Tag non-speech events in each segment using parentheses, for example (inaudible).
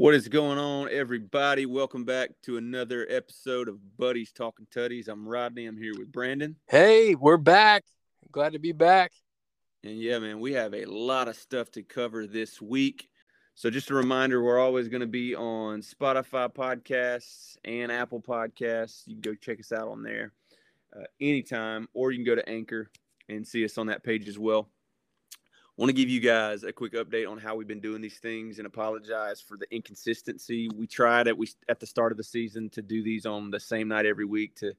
What is going on, everybody? Welcome back to another episode of Buddies Talking Tutties. I'm Rodney. I'm here with Brandon. Hey, we're back. Glad to be back. And yeah, man, we have a lot of stuff to cover this week. So just a reminder, we're always going to be on Spotify podcasts and Apple podcasts. You can go check us out on there uh, anytime, or you can go to Anchor and see us on that page as well want to give you guys a quick update on how we've been doing these things and apologize for the inconsistency. We tried at we at the start of the season to do these on the same night every week to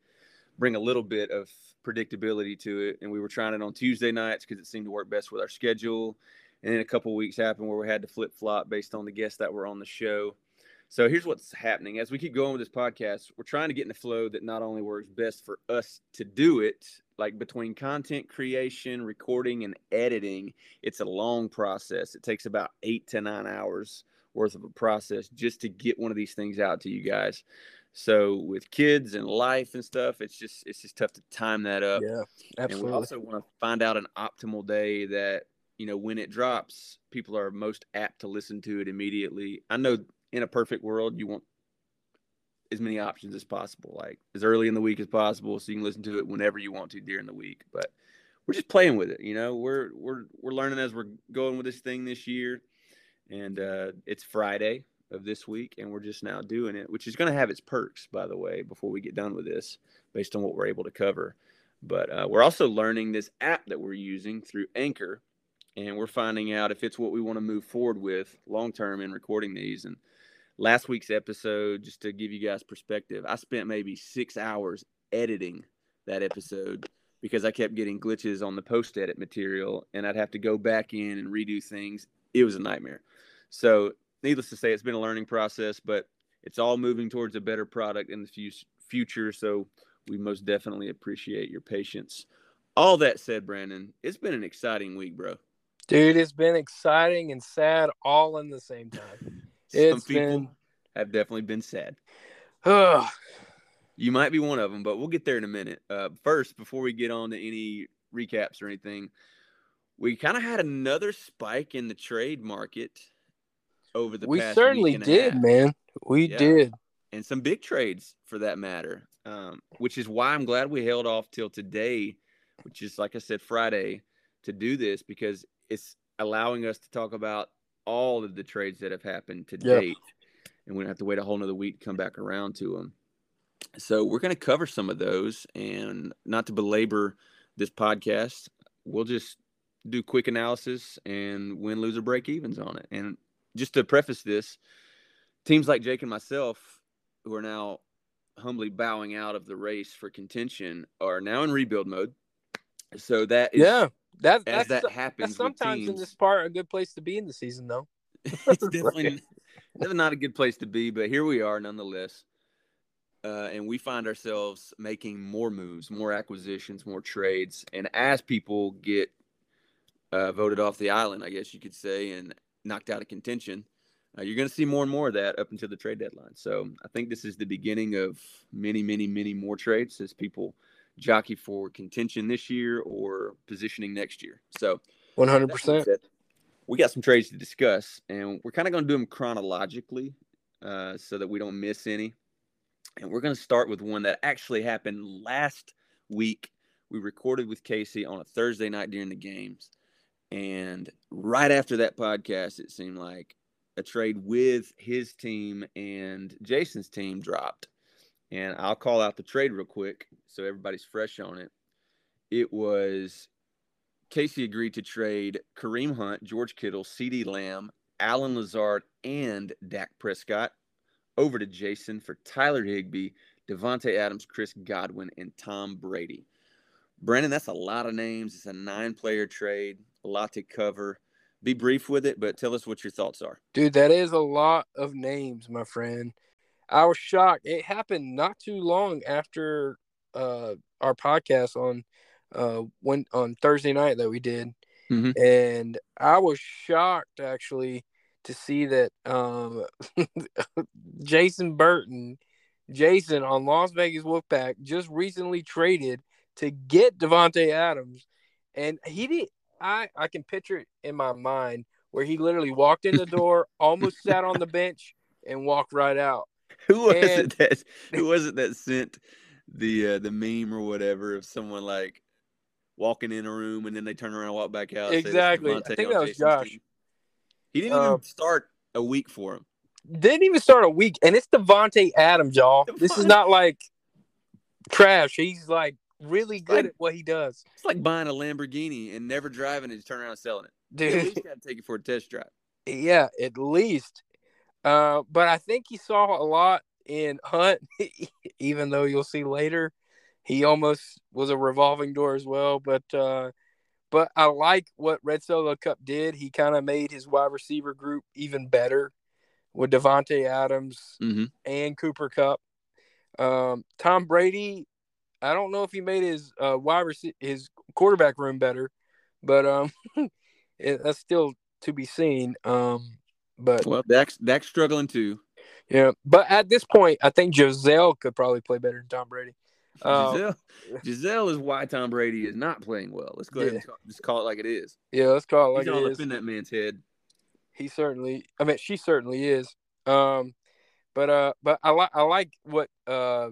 bring a little bit of predictability to it, and we were trying it on Tuesday nights because it seemed to work best with our schedule. And then a couple weeks happened where we had to flip flop based on the guests that were on the show. So here's what's happening as we keep going with this podcast. We're trying to get in a flow that not only works best for us to do it, like between content creation, recording, and editing, it's a long process. It takes about eight to nine hours worth of a process just to get one of these things out to you guys. So with kids and life and stuff, it's just it's just tough to time that up. Yeah, absolutely. And we also want to find out an optimal day that you know when it drops, people are most apt to listen to it immediately. I know in a perfect world, you want as many options as possible, like as early in the week as possible, so you can listen to it whenever you want to during the week. But we're just playing with it, you know. We're we're we're learning as we're going with this thing this year, and uh, it's Friday of this week, and we're just now doing it, which is going to have its perks, by the way, before we get done with this, based on what we're able to cover. But uh, we're also learning this app that we're using through Anchor, and we're finding out if it's what we want to move forward with long term in recording these and last week's episode, just to give you guys perspective, I spent maybe six hours editing that episode because I kept getting glitches on the post edit material and I'd have to go back in and redo things. It was a nightmare. So, needless to say, it's been a learning process, but it's all moving towards a better product in the future. So, we most definitely appreciate your patience. All that said, Brandon, it's been an exciting week, bro. Dude, it's been exciting and sad all in the same time. Some people been... have definitely been sad. (sighs) you might be one of them, but we'll get there in a minute. Uh, first, before we get on to any recaps or anything, we kind of had another spike in the trade market over the we certainly did, man. We yeah. did, and some big trades for that matter. Um, which is why I'm glad we held off till today, which is like I said Friday, to do this because it's allowing us to talk about all of the trades that have happened to date, and we don't have to wait a whole nother week to come back around to them. So we're going to cover some of those, and not to belabor this podcast, we'll just do quick analysis and win, lose, or break evens on it. And just to preface this, teams like Jake and myself, who are now humbly bowing out of the race for contention, are now in rebuild mode. So that is yeah, that as that happens. That's sometimes in this part a good place to be in the season, though. (laughs) it's definitely (laughs) right. not a good place to be, but here we are nonetheless. Uh, and we find ourselves making more moves, more acquisitions, more trades. And as people get uh, voted off the island, I guess you could say, and knocked out of contention, uh, you're going to see more and more of that up until the trade deadline. So I think this is the beginning of many, many, many more trades as people – jockey for contention this year or positioning next year. So, 100%. We got some trades to discuss, and we're kind of going to do them chronologically uh, so that we don't miss any. And we're going to start with one that actually happened last week. We recorded with Casey on a Thursday night during the games. And right after that podcast, it seemed like a trade with his team and Jason's team dropped. And I'll call out the trade real quick so everybody's fresh on it. It was Casey agreed to trade Kareem Hunt, George Kittle, CeeDee Lamb, Allen Lazard, and Dak Prescott over to Jason for Tyler Higbee, Davante Adams, Chris Godwin, and Tom Brady. Brandon, that's a lot of names. It's a nine player trade, a lot to cover. Be brief with it, but tell us what your thoughts are. Dude, that is a lot of names, my friend. I was shocked. It happened not too long after uh, our podcast on uh, when on Thursday night that we did, mm-hmm. and I was shocked actually to see that um, (laughs) Jason Burton, Jason on Las Vegas Wolfpack, just recently traded to get Davante Adams, and he did. I I can picture it in my mind where he literally walked in the (laughs) door, almost sat on the bench and walked right out. (laughs) Who was And- it that who was it that sent the uh, the meme or whatever of someone like walking in a room and then they turn around and walk back out? Exactly. I think that was Jason's Josh. team." He didn't Um, even start a week for him. Didn't even start a week, and it's Davante Adams, y'all. This is not like trash. He's like really good like- at what he does, It's like buying a Lamborghini and never driving and just turning around and selling it. You dude. least got to take it for a test drive. (laughs) yeah, at least. Uh, but I think he saw a lot in Hunt, (laughs) even though you'll see later, he almost was a revolving door as well. But uh, but I like what Red Solo Cup did. He kind of made his wide receiver group even better with Davante Adams Mm-hmm. and Cooper Kupp. Um, Tom Brady, I don't know if he made his uh, wide rece- his quarterback room better, but um, (laughs) it, that's still to be seen. Um, but Well, Dak's, Dak's struggling too. yeah, but at this point, I think Gisele could probably play better than Tom Brady. Uh, Gisele, Gisele is why Tom Brady is not playing well. Let's go ahead and Yeah. call, just call it like it is. Yeah, let's call it like He's it all is. up in that man's head. He certainly, I mean, she certainly is. Um, but uh, but I like I like what uh,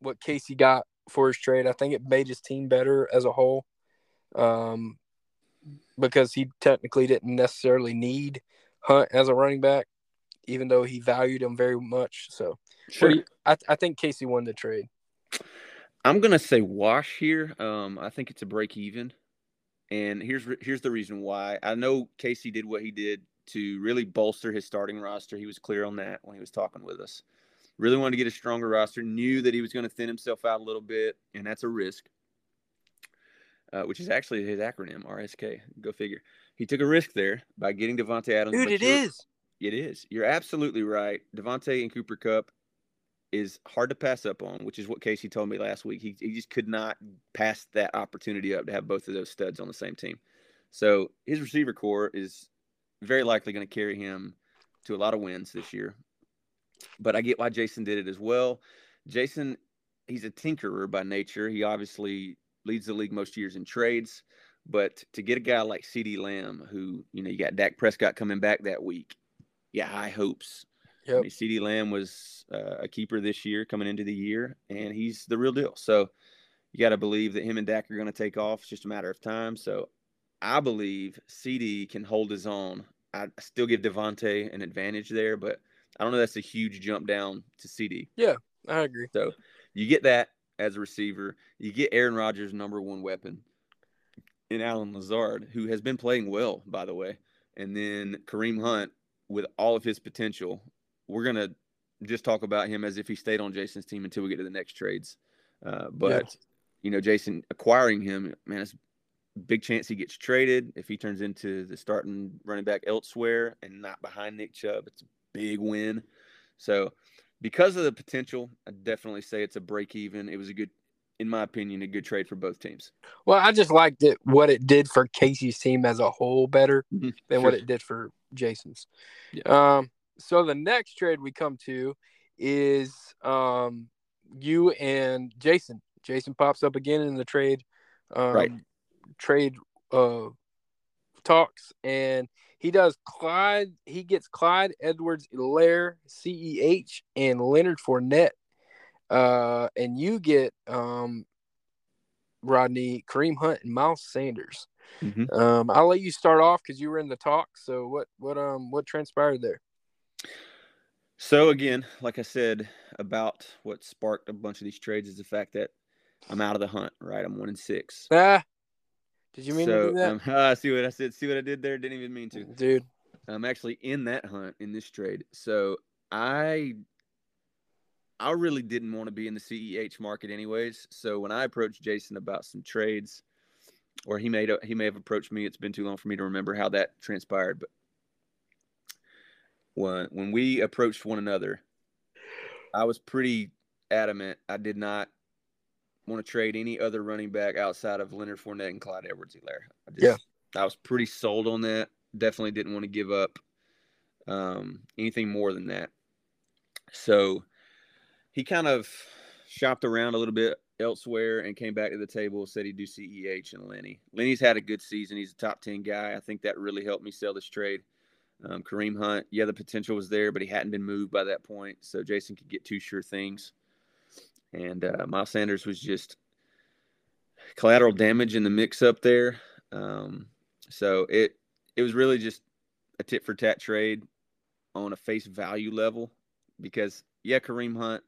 what Casey got for his trade. I think it made his team better as a whole. Um, because he technically didn't necessarily need Hunt as a running back, even though he valued him very much. So, do you- I I think Casey won the trade. I'm gonna say wash here. Um, I think it's a break even, and here's re- here's the reason why. I know Casey did what he did to really bolster his starting roster. He was clear on that when he was talking with us. Really wanted to get a stronger roster. Knew that he was going to thin himself out a little bit, and that's a risk. Uh, which is actually his acronym RSK. Go figure. He took a risk there by getting Davante Adams. Dude, but it is. It is. You're absolutely right. Davante and Cooper Kupp is hard to pass up on, which is what Casey told me last week. He, he just could not pass that opportunity up to have both of those studs on the same team. So his receiver core is very likely going to carry him to a lot of wins this year. But I get why Jason did it as well. Jason, he's a tinkerer by nature. He obviously leads the league most years in trades. But to get a guy like CeeDee Lamb, who, you know, you got Dak Prescott coming back that week, yeah, high hopes. I mean, CeeDee Lamb was uh, a keeper this year coming into the year, and he's the real deal. So you got to believe that him and Dak are going to take off. It's just a matter of time. So I believe CeeDee can hold his own. I still give Davante an advantage there, but I don't know that's a huge jump down to CeeDee. Yeah, I agree. So you get that as a receiver. You get Aaron Rodgers' number one weapon in Allen Lazard, who has been playing well, by the way. And then Kareem Hunt, with all of his potential, we're going to just talk about him as if he stayed on Jason's team until we get to the next trades. Uh, but, you know, Jason acquiring him, man, it's big chance he gets traded. If he turns into the starting running back elsewhere and not behind Nick Chubb, it's a big win. So, because of the potential, I definitely say it's a break even. It was a good, in my opinion, a good trade for both teams. Well, I just liked it what it did for Casey's team as a whole better (laughs) than what it did for Jason's. Yeah. Um, so the next trade we come to is um you and Jason. Jason pops up again in the trade um Right. trade uh talks and he does Clyde he gets Clyde Edwards-Helaire, CEH, and Leonard Fournette. Uh and you get um Rodney, Kareem Hunt, and Miles Sanders. Mhm. Um, I'll let you start off because you were in the talk. So what what um what transpired there? So again, like I said about what sparked a bunch of these trades is the fact that I'm out of the hunt. Right, I'm one in six. Ah, did you mean so to do that, um, (laughs) ah, see what I said. See what I did there? Didn't even mean to. dude? I'm actually in that hunt in this trade. So I I really didn't want to be in the CEH market anyways. So when I approached Jason about some trades, or he made he may have approached me. It's been too long for me to remember how that transpired. But when when we approached one another, I was pretty adamant. I did not want to trade any other running back outside of Leonard Fournette and Clyde Edwards-Helaire. I just, Yeah. I was pretty sold on that. Definitely didn't want to give up um, anything more than that. So he kind of shopped around a little bit elsewhere and came back to the table, said he'd do CEH and Lenny. Lenny's had a good season. He's a top 10 guy. I think that really helped me sell this trade. Um, Kareem Hunt, yeah, the potential was there, but he hadn't been moved by that point, so Jason could get two sure things. And uh, Miles Sanders was just collateral damage in the mix up there. Um, so it it was really just a tit for tat trade on a face value level because yeah, Kareem Hunt,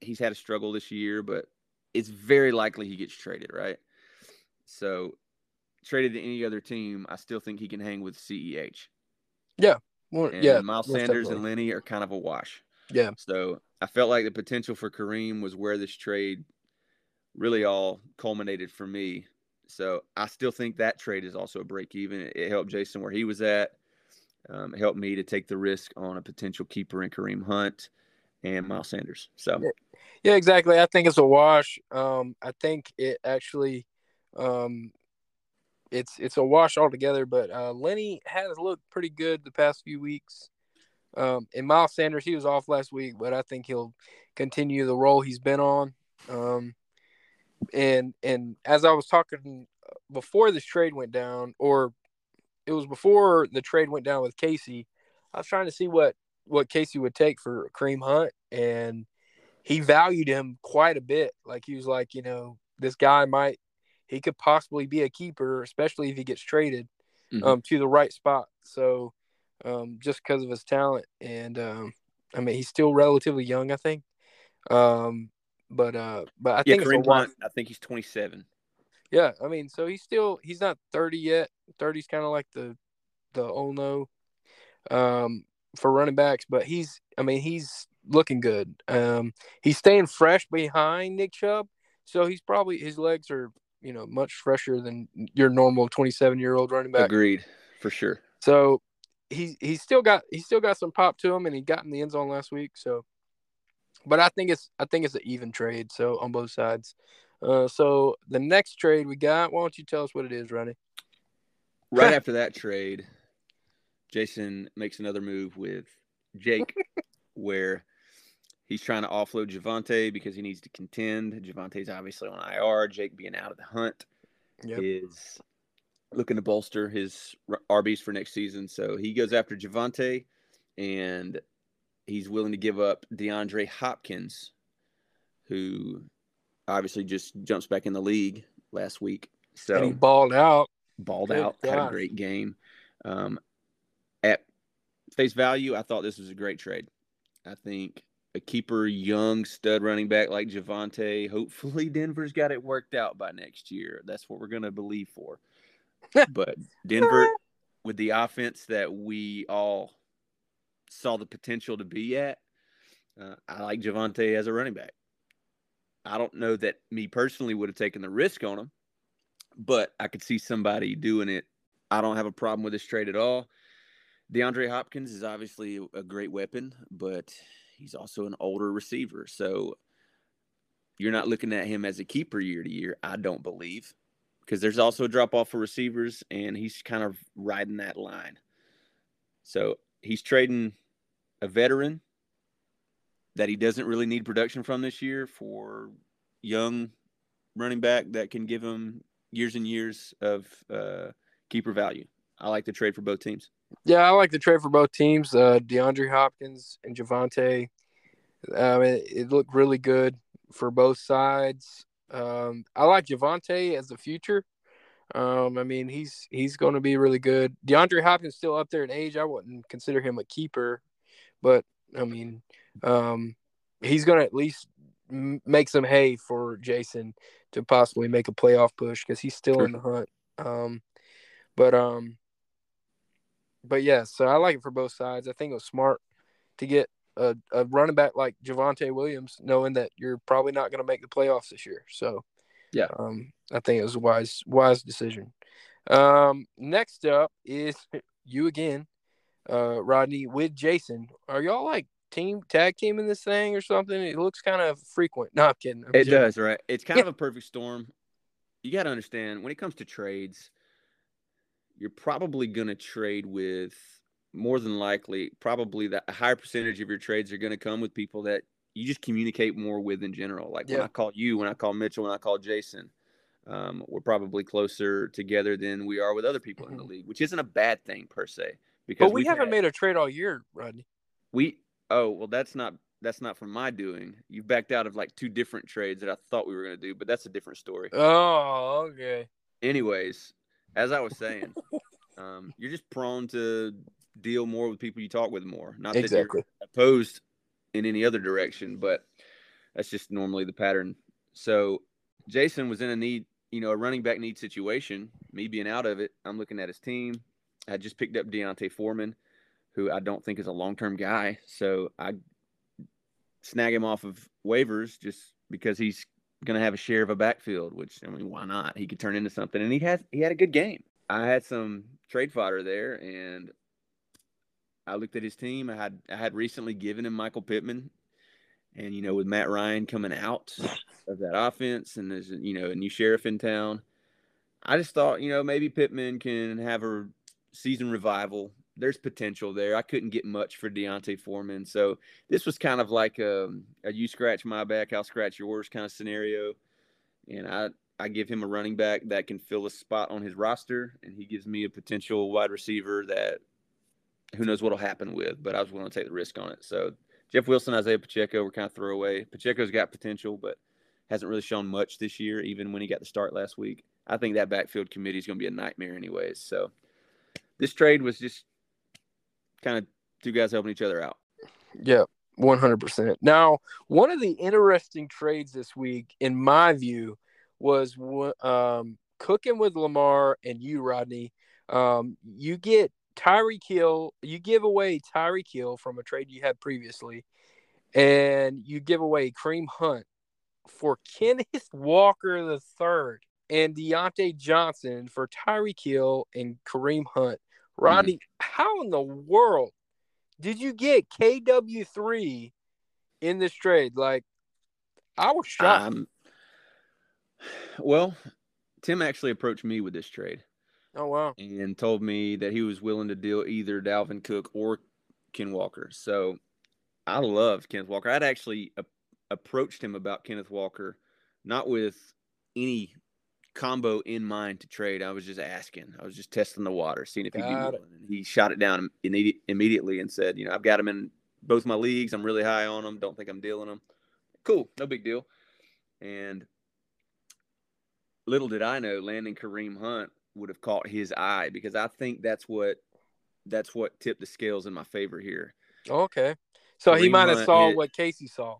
he's had a struggle this year, but it's very likely he gets traded, right? So traded to any other team, I still think he can hang with CEH. Yeah. Well, and yeah. Miles Sanders definitely. and Lenny are kind of a wash. Yeah. So I felt like the potential for Kareem was where this trade really all culminated for me. So I still think that trade is also a break even. It, it helped Jason where he was at. Um, it helped me to take the risk on a potential keeper in Kareem Hunt and Miles Sanders. So Yeah. Exactly. I think it's a wash. Um, I think it actually, um, it's it's a wash altogether. But uh, Lenny has looked pretty good the past few weeks. Um, and Miles Sanders, he was off last week, but I think he'll continue the role he's been on. Um, and and as I was talking before this trade went down, or it was before the trade went down with Casey, I was trying to see what what Casey would take for Kareem Hunt, and he valued him quite a bit. Like he was like, you know, this guy might he could possibly be a keeper, especially if he gets traded Mhm. um, to the right spot. So um, just because of his talent, and um, I mean, he's still relatively young, I think. Um, but uh, but I yeah, think Kareem. Hunt, I think he's 27. Yeah, I mean, so he's still he's not thirty yet. 30's kind of like the the Ono um for running backs, but he's I mean he's looking good. Um, he's staying fresh behind Nick Chubb, so he's probably his legs are you know much fresher than your normal twenty seven year old running back. Agreed, for sure. So he's he's still got he's still got some pop to him, and he got in the end zone last week. So, but I think it's I think it's an even trade. So on both sides. Uh, so the next trade we got, why don't you tell us what it is, Ronnie? Right after that trade, Jason makes another move with Jake, (laughs) where he's trying to offload Javonte because he needs to contend. Javonte's obviously on IR. Jake being out of the hunt Yep. is looking to bolster his RBs for next season. So he goes after Javonte, and he's willing to give up DeAndre Hopkins, who obviously just jumps back in the league last week. So and he balled out. balled Good out, had a great game. Um, at face value, I thought this was a great trade. I think a keeper, young stud running back like Javonte. Hopefully, (laughs) Denver's got it worked out by next year. That's what we're going to believe for. (laughs) but Denver, with the offense that we all saw the potential to be at, uh, I like Javonte as a running back. I don't know that me personally would have taken the risk on him, but I could see somebody doing it. I don't have a problem with this trade at all. DeAndre Hopkins is obviously a great weapon, but he's also an older receiver. So you're not looking at him as a keeper year to year, I don't believe, because there's also a drop off for receivers, and he's kind of riding that line. So he's trading a veteran that he doesn't really need production from this year for young running back that can give him years and years of uh, keeper value. I like the trade for both teams. Yeah, I like the trade for both teams. Uh, DeAndre Hopkins and Javonte. Um, it, it looked really good for both sides. Um, I like Javonte as the future. Um, I mean, he's he's going to be really good. DeAndre Hopkins still up there in age. I wouldn't consider him a keeper, but I mean, um, he's going to at least m- make some hay for Jason to possibly make a playoff push because he's still in the hunt. Um, but um, but yeah, so I like it for both sides. I think it was smart to get a, a running back like Javonte Williams, knowing that you're probably not going to make the playoffs this year. So, Yeah. um, I think it was a wise wise decision. Um, next up is (laughs) you again, uh, Rodney with Jason. Are y'all like team tag teaming this thing or something? It looks kind of frequent. No, I'm kidding. I'm It joking. does, right? It's kind of a perfect storm. You got to understand when it comes to trades, you're probably going to trade with more than likely, probably that a higher percentage of your trades are going to come with people that you just communicate more with in general. Like when I call you, when I call Mitchell, when I call Jason, um, we're probably closer together than we are with other people in the Mhm. league, which isn't a bad thing per se. Because but we haven't had, made a trade all year, Rodney. We oh well, that's not that's not from my doing. You backed out of like two different trades that I thought we were going to do, but that's a different story. Oh, okay. Anyways, as I was saying, um, you're just prone to deal more with people you talk with more. Not exactly. that you're opposed in any other direction, but that's just normally the pattern. So Jason was in a need, you know, a running back need situation. Me being out of it, I'm looking at his team. I just picked up D'Onta Foreman, who I don't think is a long term guy. So I snag him off of waivers just because he's going to have a share of a backfield, which I mean, why not? He could turn into something, and he has he had a good game. I had some trade fodder there, and I looked at his team. I had I had recently given him Michael Pittman, and you know, with Matt Ryan coming out of that offense, and there's you know a new sheriff in town, I just thought you know maybe Pittman can have a season revival. There's potential there. I couldn't get much for D'Onta Foreman, so this was kind of like a, a you scratch my back, I'll scratch yours kind of scenario, and I I give him a running back that can fill a spot on his roster, and he gives me a potential wide receiver that who knows what'll happen with, but I was willing to take the risk on it. So Jeff Wilson, Isaiah Pacheco were kind of throwaway. Pacheco's got potential, but hasn't really shown much this year, even when he got the start last week. I think that backfield committee is going to be a nightmare, anyways. So this trade was just kind of two guys helping each other out. Yeah, 100%. Now, one of the interesting trades this week, in my view, was um, cooking with Lamar and you, Rodney. Um, you get Tyreek Hill, you give away Tyreek Hill from a trade you had previously, and you give away Kareem Hunt for Kenneth (laughs) Walker the third and Diontae Johnson for Tyreek Hill and Kareem Hunt. Rodney, mm-hmm. how in the world did you get KW3 in this trade? Like, I was shocked. Um, well, Tim actually approached me with this trade. Oh wow! And told me that he was willing to deal either Dalvin Cook or Ken Walker. So I loved Kenneth Walker. I'd actually a- approached him about Kenneth Walker, not with any combo in mind to trade. I was just asking. I was just testing the water, seeing if he'd be willing. And he shot it down immediately and said, "You know, I've got him in both my leagues. I'm really high on him. Don't think I'm dealing him. Cool, no big deal." And little did I know, landing Kareem Hunt would have caught his eye because I think that's what that's what tipped the scales in my favor here. Okay, so Kareem he might have saw what Casey saw.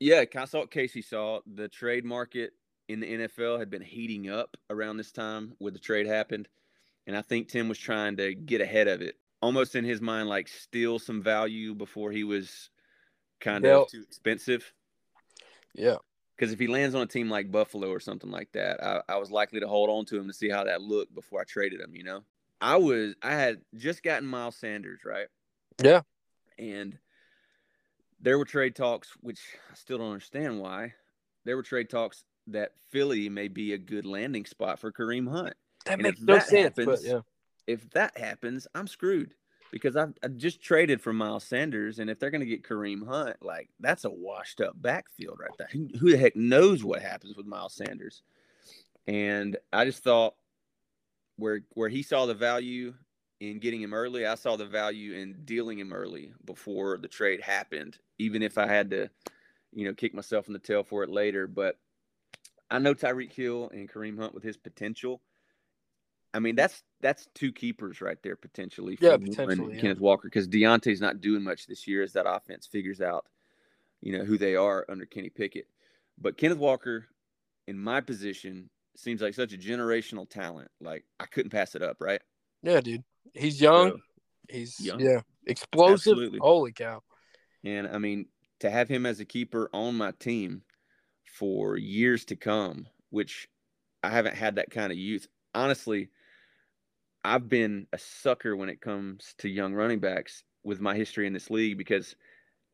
Yeah, I saw what Casey saw. The trade market in the NFL had been heating up around this time where the trade happened, and I think Tim was trying to get ahead of it, almost in his mind, like steal some value before he was kind of too expensive. Yeah. Because if he lands on a team like Buffalo or something like that, I, I was likely to hold on to him to see how that looked before I traded him. You know, I was I had just gotten Miles Sanders right. Yeah, and there were trade talks, which I still don't understand why. There were trade talks that Philly may be a good landing spot for Kareem Hunt. That and makes no that sense. Happens, but yeah. If that happens, I'm screwed because I've, I just traded for Miles Sanders, and if they're going to get Kareem Hunt, like that's a washed up backfield right there. Who, who the heck knows what happens with Miles Sanders? And I just thought where where he saw the value in getting him early, I saw the value in dealing him early before the trade happened, even if I had to, you know, kick myself in the tail for it later. But I know Tyreek Hill and Kareem Hunt with his potential I mean, that's that's two keepers right there potentially. For yeah, potentially. Yeah. Kenneth Walker because Diontae's not doing much this year as that offense figures out, you know, who they are under Kenny Pickett. But Kenneth Walker, in my position, seems like such a generational talent. Like I couldn't pass it up, right? Yeah, dude. He's young. So, He's young. yeah, explosive. Absolutely. Holy cow! And I mean, to have him as a keeper on my team for years to come, which I haven't had that kind of youth. Honestly, I've been a sucker when it comes to young running backs with my history in this league because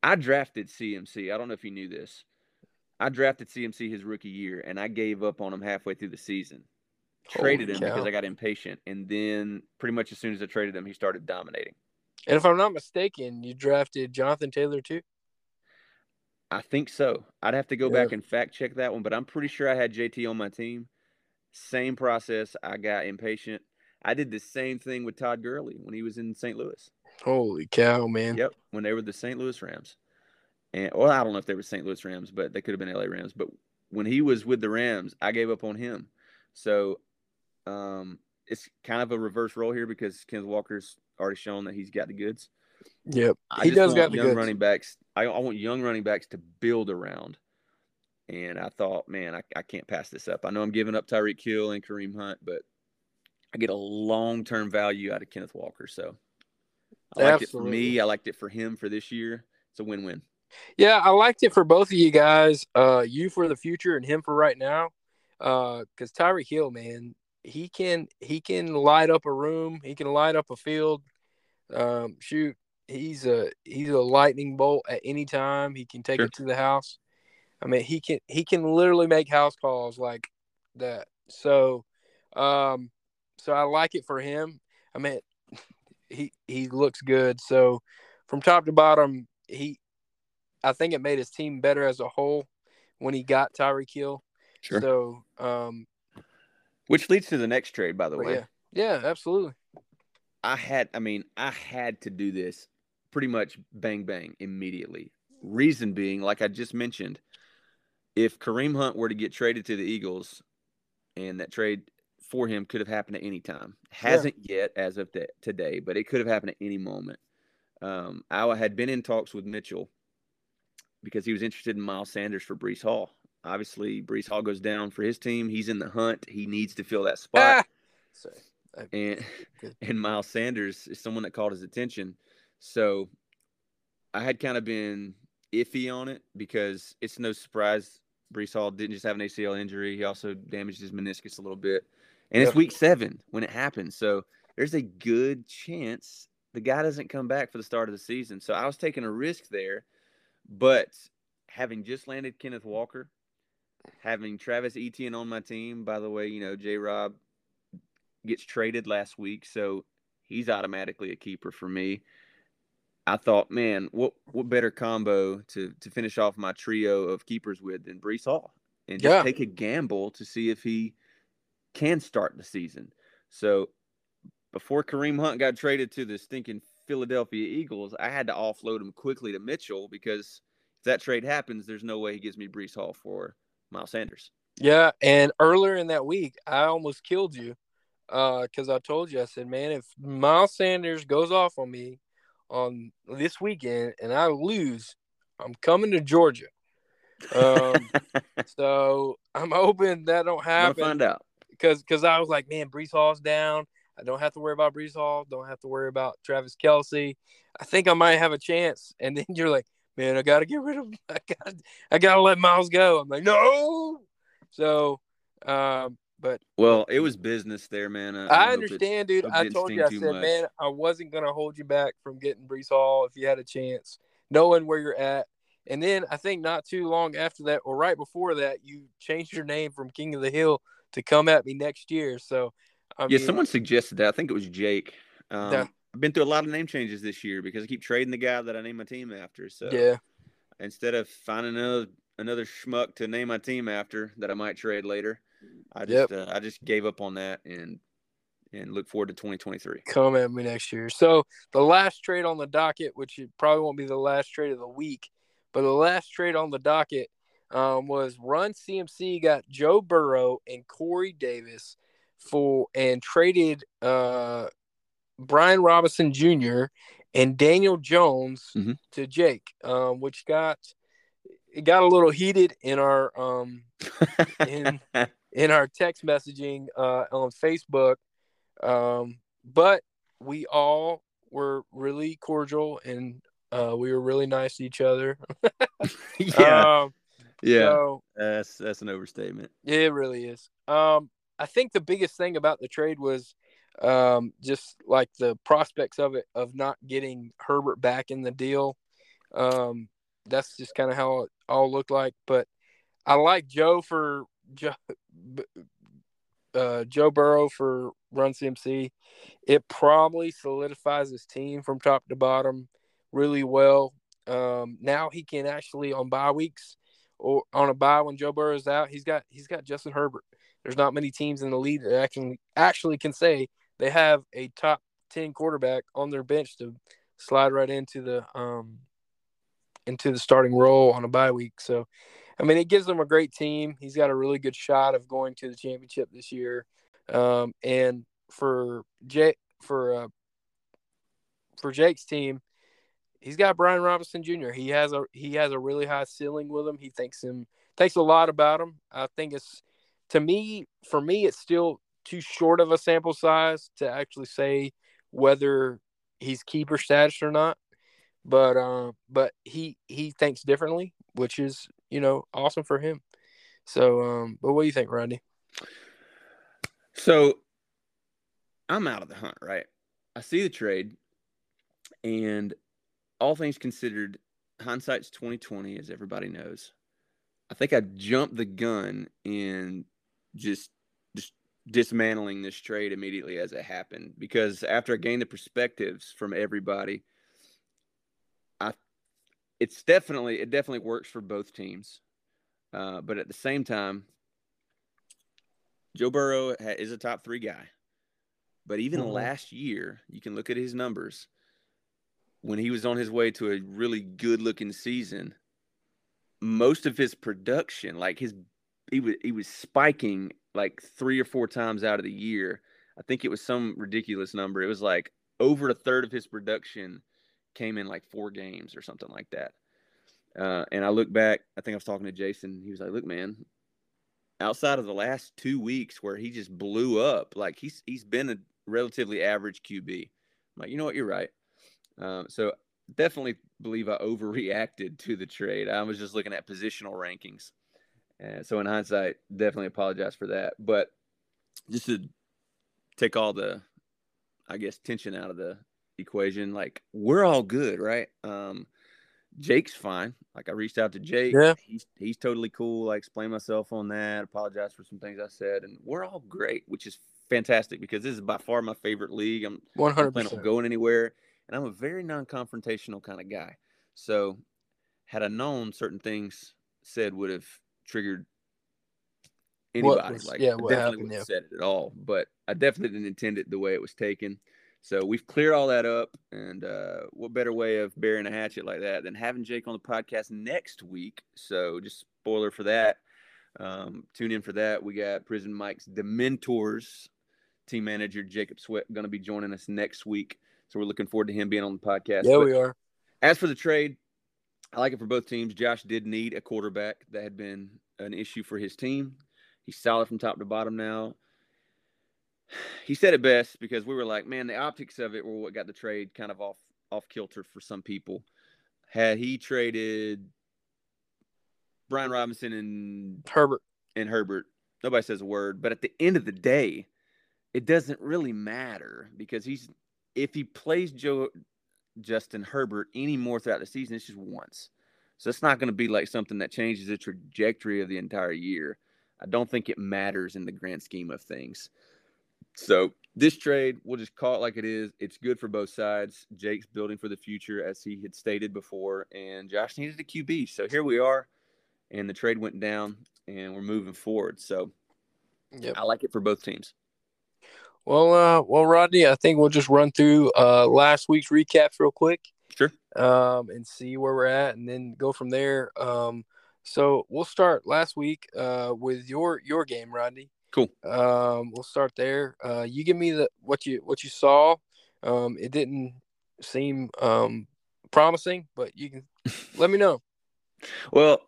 I drafted CMC. I don't know if you knew this. I drafted CMC his rookie year and I gave up on him halfway through the season. Holy traded him cow. because I got impatient. And then pretty much as soon as I traded him, he started dominating. And if I'm not mistaken, you drafted Jonathan Taylor too? I think so. I'd have to go yeah. back and fact check that one, but I'm pretty sure I had JT on my team. Same process. I got impatient I did the same thing with Todd Gurley when he was in St. Louis. Holy cow, man! Yep, when they were the St. Louis Rams, and well, I don't know if they were St. Louis Rams, but they could have been LA Rams. But when he was with the Rams, I gave up on him. So, um, it's kind of a reverse role here because Kenneth Walker's already shown that he's got the goods. Yep, I he does got the young running backs. I, I want young running backs to build around. And I thought, man, I, I can't pass this up. I know I'm giving up Tyreek Hill and Kareem Hunt, but I get a long term value out of Kenneth Walker. So I liked it for me. I liked it for him for this year. It's a win win. Yeah, I liked it for both of you guys. Uh, you for the future and him for right now. Uh, because Tyreek Hill, man, he can he can light up a room. He can light up a field. Um, shoot, he's a he's a lightning bolt at any time. He can take Sure. it to the house. I mean, he can he can literally make house calls like that. So, um, so I like it for him. I mean, (laughs) he he looks good. So, from top to bottom, he I think it made his team better as a whole when he got Tyreek Hill. So, um, Which leads to the next trade, by the way. yeah, yeah, absolutely. I had, I mean, I had to do this pretty much bang bang immediately. Reason being, like I just mentioned, if Kareem Hunt were to get traded to the Eagles, and that trade for him could have happened at any time, hasn't yet as of t- today, but it could have happened at any moment. Um, I had been in talks with Mitchell because he was interested in Miles Sanders for Breece Hall. Obviously, Breece Hall goes down for his team. He's in the hunt. He needs to fill that spot Ah! Sorry. and Good. (laughs) and Miles Sanders is someone that caught his attention. So I had kind of been iffy on it because it's no surprise Breece Hall didn't just have an ACL injury; he also damaged his meniscus a little bit. And it's week seven when it happened, so there's a good chance the guy doesn't come back for the start of the season. So I was taking a risk there, but having just landed Kenneth Walker, having Travis Etienne on my team, by the way, you know J. Rob gets traded last week, so he's automatically a keeper for me. I thought, man, what what better combo to to finish off my trio of keepers with than Breece Hall, and just Yeah. take a gamble to see if he can start the season. So before Kareem Hunt got traded to the stinking Philadelphia Eagles, I had to offload him quickly to Mitchell because if that trade happens, there's no way he gives me Breece Hall for Miles Sanders. Yeah, and earlier in that week, I almost killed you uh, because I told you I said, man, if Miles Sanders goes off on me on this weekend and I lose, I'm coming to Georgia. Um, (laughs) so I'm hoping that don't happen find out. because because I was like, man, Breece Hall's down. I don't have to worry about Breece Hall. Don't have to worry about Travis Kelce. I think I might have a chance. (laughs) And then you're like, man, I gotta get rid of. (laughs) I got. I gotta let Miles go. I'm like, no. So, um, but Well, it was business there, man. I, I understand, dude. I told you, I said, much. man, I wasn't gonna hold you back from getting Breece Hall if you had a chance, knowing where you're at. And then I think not too long after that, or right before that, you changed your name from King of the Hill to come at me next year. So, I yeah, mean, someone suggested that. I think it was Jake. Um. I've been through a lot of name changes this year because I keep trading the guy that I name my team after. So yeah, instead of finding another another schmuck to name my team after that I might trade later, I Yep. just uh, I just gave up on that and and look forward to 2023. come at me next year. So the last trade on the docket, which it probably won't be the last trade of the week, but the last trade on the docket um, was Run CMC got Joe Burrow and Corey Davis for and traded uh, Brian Robinson Jr. and Daniel Jones Mhm. to Jake, um, which got it got a little heated in our um, (laughs) In- in our text messaging uh, on Facebook. Um, but we all were really cordial and uh, we were really nice to each other. (laughs) (laughs) yeah, Um, yeah, So that's that's an overstatement. it really is. Um, I think the biggest thing about the trade was um, just like the prospects of it of not getting Herbert back in the deal. Um, that's just kind of how it all looked like. But I like Joe for Joe, uh, Joe Burrow for Run CMC. It probably solidifies his team from top to bottom really well. Um, now he can actually on bye weeks or on a bye when Joe Burrow's out, he's got he's got Justin Herbert. There's not many teams in the league that actually actually can say they have a top ten quarterback on their bench to slide right into the um into the starting role on a bye week. So, I mean, it gives him a great team. He's got a really good shot of going to the championship this year. Um, and for Jake, for uh, for Jake's team, he's got Brian Robinson Jr. He has a he has a really high ceiling with him. He thinks him thinks a lot about him. I think it's to me for me it's still too short of a sample size to actually say whether he's keeper status or not. But uh, but he he thinks differently, which is you know awesome for him. So, um, but what do you think, Rodney? So, I'm out of the hunt, right? I see the trade, and all things considered, hindsight's 2020, as everybody knows. I think I jumped the gun in just just dismantling this trade immediately as it happened because after I gained the perspectives from everybody, it's definitely it definitely works for both teams, uh, but at the same time, Joe Burrow is a top three guy. But even mm-hmm. last year, you can look at his numbers when he was on his way to a really good looking season. Most of his production, like his, he was he was spiking like three or four times out of the year. I think it was some ridiculous number. It was like over a third of his production came in like four games or something like that. Uh, and I look back, I think I was talking to Jason. He was like, "Look, man, outside of the last two weeks where he just blew up, like he's he's been a relatively average QB." I'm like, you know what? You're right. Um, so definitely believe I overreacted to the trade. I was just looking at positional rankings. And so in hindsight, definitely apologize for that. But just to take all the, I guess, tension out of the equation, like we're all good, right? Um, Jake's fine. Like I reached out to Jake. Yeah. He's he's totally cool. I explained myself on that. Apologize for some things I said, and we're all great, which is fantastic because this is by far my favorite league. I'm 100 planning on going anywhere, and I'm a very non-confrontational kind of guy. So, had I known certain things said would have triggered anybody. Was, like, yeah, definitely happened, yeah. said it at all, but I definitely didn't intend it the way it was taken. So we've cleared all that up, and uh, what better way of burying a hatchet like that than having Jake on the podcast next week? So just spoiler for that. Um, tune in for that. We got Prison Mike's Dementors team manager Jacob Sweat going to be joining us next week. So we're looking forward to him being on the podcast. Yeah, but we are. As for the trade, I like it for both teams. Josh did need a quarterback that had been an issue for his team. He's solid from top to bottom now. He said it best because we were like, man, the optics of it were what got the trade kind of off off kilter for some people. Had he traded Brian Robinson and Herbert and Herbert, nobody says a word. But at the end of the day, it doesn't really matter because he's if he plays Joe Justin Herbert any more throughout the season, it's just once. So it's not going to be like something that changes the trajectory of the entire year. I don't think it matters in the grand scheme of things. So this trade, we'll just call it like it is. It's good for both sides. Jake's building for the future, as he had stated before, and Josh needed a QB. So here we are, and the trade went down, and we're moving forward. So yep. I like it for both teams. Well, uh, well, Rodney, I think we'll just run through uh, last week's recaps real quick. Sure. Um, and see where we're at, and then go from there. Um, so we'll start last week uh, with your your game, Rodney. Cool. Um, we'll start there. Uh, you give me the what you what you saw. Um, it didn't seem um promising, but you can (laughs) let me know. Well,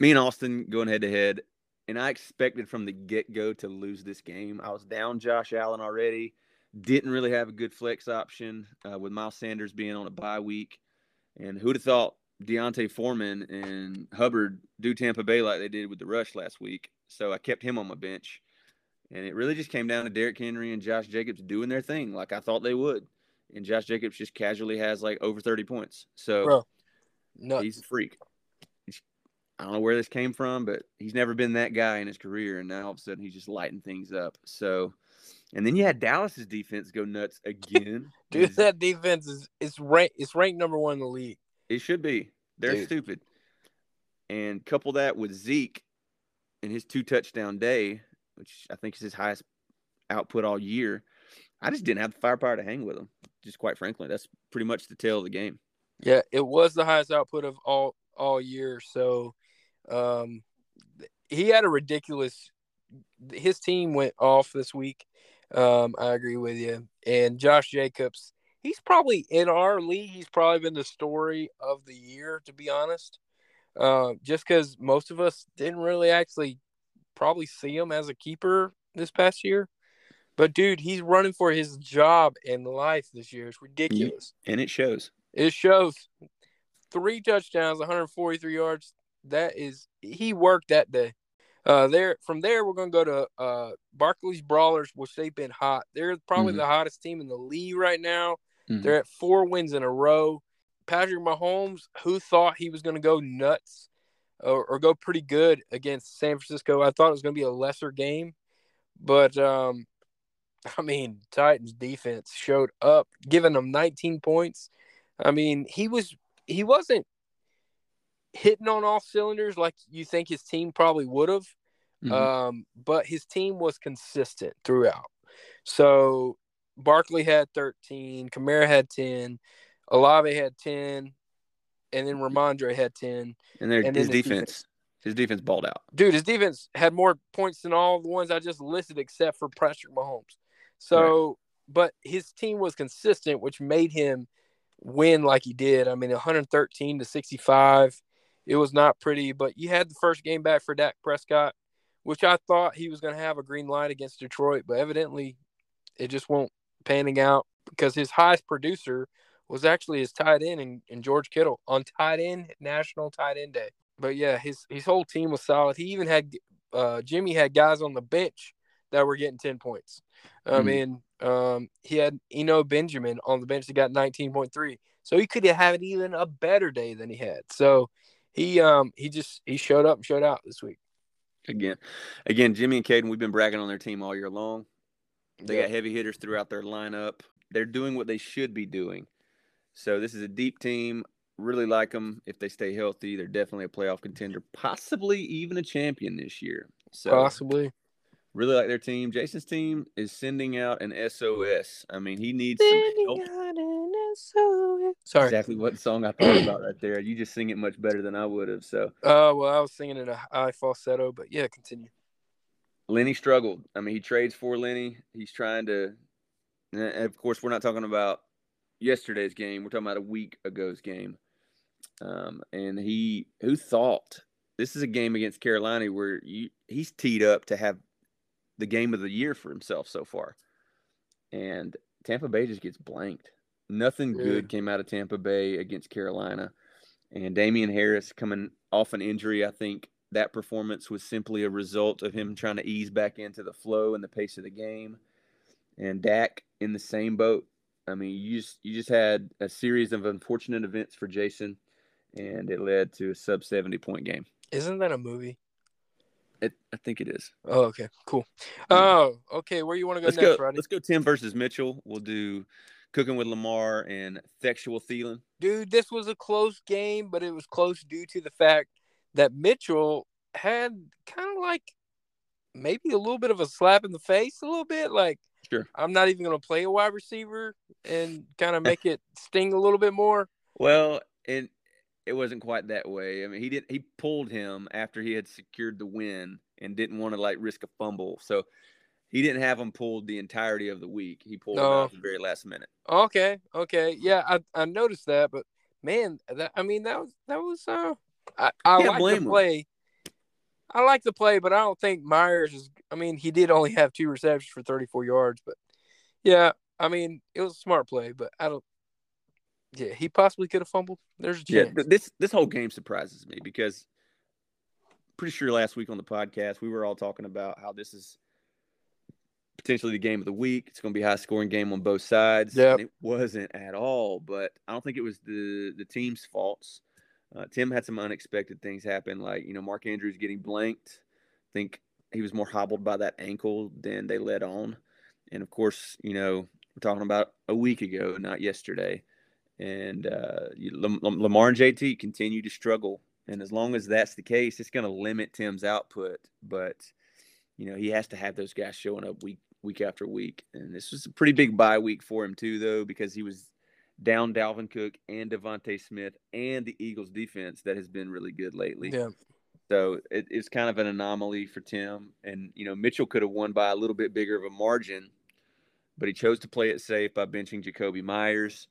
me and Austin going head to head, and I expected from the get go to lose this game. I was down Josh Allen already. Didn't really have a good flex option uh, with Miles Sanders being on a bye week. And who'd have thought D'Onta Foreman and Hubbard do Tampa Bay like they did with the rush last week? So I kept him on my bench. And it really just came down to Derrick Henry and Josh Jacobs doing their thing like I thought they would. And Josh Jacobs just casually has like over 30 points. So Bro, he's a freak. He's, I don't know where this came from, but he's never been that guy in his career. And now all of a sudden he's just lighting things up. So and then you had Dallas's defense go nuts again. (laughs) Dude, that defense is it's ranked it's ranked number one in the league. It should be. They're Dude. stupid. And couple that with Zeke and his two touchdown day, which I think is his highest output all year. I just didn't have the firepower to hang with him. just quite frankly, that's pretty much the tale of the game. Yeah, it was the highest output of all all year. So, um, he had a ridiculous. His team went off this week. Um, I agree with you. And Josh Jacobs, he's probably in our league. He's probably been the story of the year, to be honest. Uh, just because most of us didn't really actually probably see him as a keeper this past year. But dude, he's running for his job in life this year. It's ridiculous. And it shows. It shows. Three touchdowns, 143 yards. That is he worked that day. Uh, there from there we're gonna go to uh Barkley's Brawlers, which they've been hot. They're probably Mhm. the hottest team in the league right now. Mhm. They're at four wins in a row. Patrick Mahomes, who thought he was gonna go nuts or, or go pretty good against San Francisco? I thought it was gonna be a lesser game, but um, (laughs) I mean Titans defense showed up, giving them 19 points. I mean he was he wasn't hitting on all cylinders like you think his team probably would have. Mhm. Um, but his team was consistent throughout. So Barkley had 13, Kamara had 10, Olave had 10, and then Rhamondre had 10. and their and his his defense, his defense balled out. Dude, his defense had more points than all the ones I just listed except for Patrick Mahomes. So, but his team was consistent, which made him win like he did. I mean, 113 to 65. It was not pretty, but you had the first game back for Dak Prescott, which I thought he was going to have a green light against Detroit, but evidently it just won't panning out because his highest producer was actually his tight end and, and George Kittle on tight end National Tight End Day. But yeah, his his whole team was solid. He even had uh, Jimmy had guys on the bench that were getting ten points. I Mhm. mean, um, he had Eno Benjamin on the bench that got nineteen point three. So he could have had even a better day than he had. So he um he just he showed up and showed out this week. Again, again, Jimmy and Caden, we've been bragging on their team all year long. They Yeah. got heavy hitters throughout their lineup. They're doing what they should be doing. So this is a deep team. Really like them. If they stay healthy, they're definitely a playoff contender, possibly even a champion this year. So Possibly. really like their team. Jason's team is sending out an SOS. I mean, he needs some help. Sorry. Exactly what song I thought about right there. You just sing it much better than I would have. So Uh, well, I was singing in a high falsetto, but yeah, continue. Lenny struggled. I mean, he trades for Lenny. He's trying to. And of course, we're not talking about yesterday's game. We're talking about a week ago's game. Um, and he, who thought this is a game against Carolina where you, he's teed up to have the game of the year for himself so far. And Tampa Bay just gets blanked. Nothing Yeah. good came out of Tampa Bay against Carolina. And Damien Harris coming off an injury, I think that performance was simply a result of him trying to ease back into the flow and the pace of the game. And Dak in the same boat. I mean, you just you just had a series of unfortunate events for Jason, and it led to a sub seventy point game. Isn't that a movie? It, I think it is. Oh, okay, cool. Oh, okay. Where you want to go Let's next, go. Roddy? Let's go. Tim versus Mitchell. We'll do cooking with Lamar and Thexual Thielen. Dude, this was a close game, but it was close due to the fact that Mitchell had kind of like maybe a little bit of a slap in the face, a little bit. Like, Sure. I'm not even going to play a wide receiver and kind of (laughs) make it sting a little bit more. Well, and it wasn't quite that way. I mean, he did he pulled him after he had secured the win and didn't want to like risk a fumble. So he didn't have him pulled the entirety of the week. He pulled him out at the very last minute. Okay, okay, yeah, I I noticed that, but man, that I mean that was that was uh, I I like the him. I like the play, but I don't think Meyers is. I mean, he did only have two receptions for 34 yards, but yeah, I mean, it was a smart play, but I don't. Yeah, he possibly could have fumbled. There's a Yeah, this this whole game surprises me because pretty sure last week on the podcast we were all talking about how this is potentially the game of the week. It's going to be a high scoring game on both sides. Yeah, it wasn't at all, but I don't think it was the the team's faults. Uh, Tim had some unexpected things happen, like you know Mark Andrews getting blanked. I think he was more hobbled by that ankle than they let on, and of course, you know we're talking about a week ago, not yesterday. And uh, Lamar and JT continue to struggle, and as long as that's the case, it's going to limit Tim's output. But you know he has to have those guys showing up week week after week. And this was a pretty big bye week for him too, though, because he was down Dalvin Cook and DeVonta Smith and the Eagles defense that has been really good lately. Yeah. So it, it's kind of an anomaly for Tim. And, you know, Mitchell could have won by a little bit bigger of a margin, but he chose to play it safe by benching Jakobi Meyers.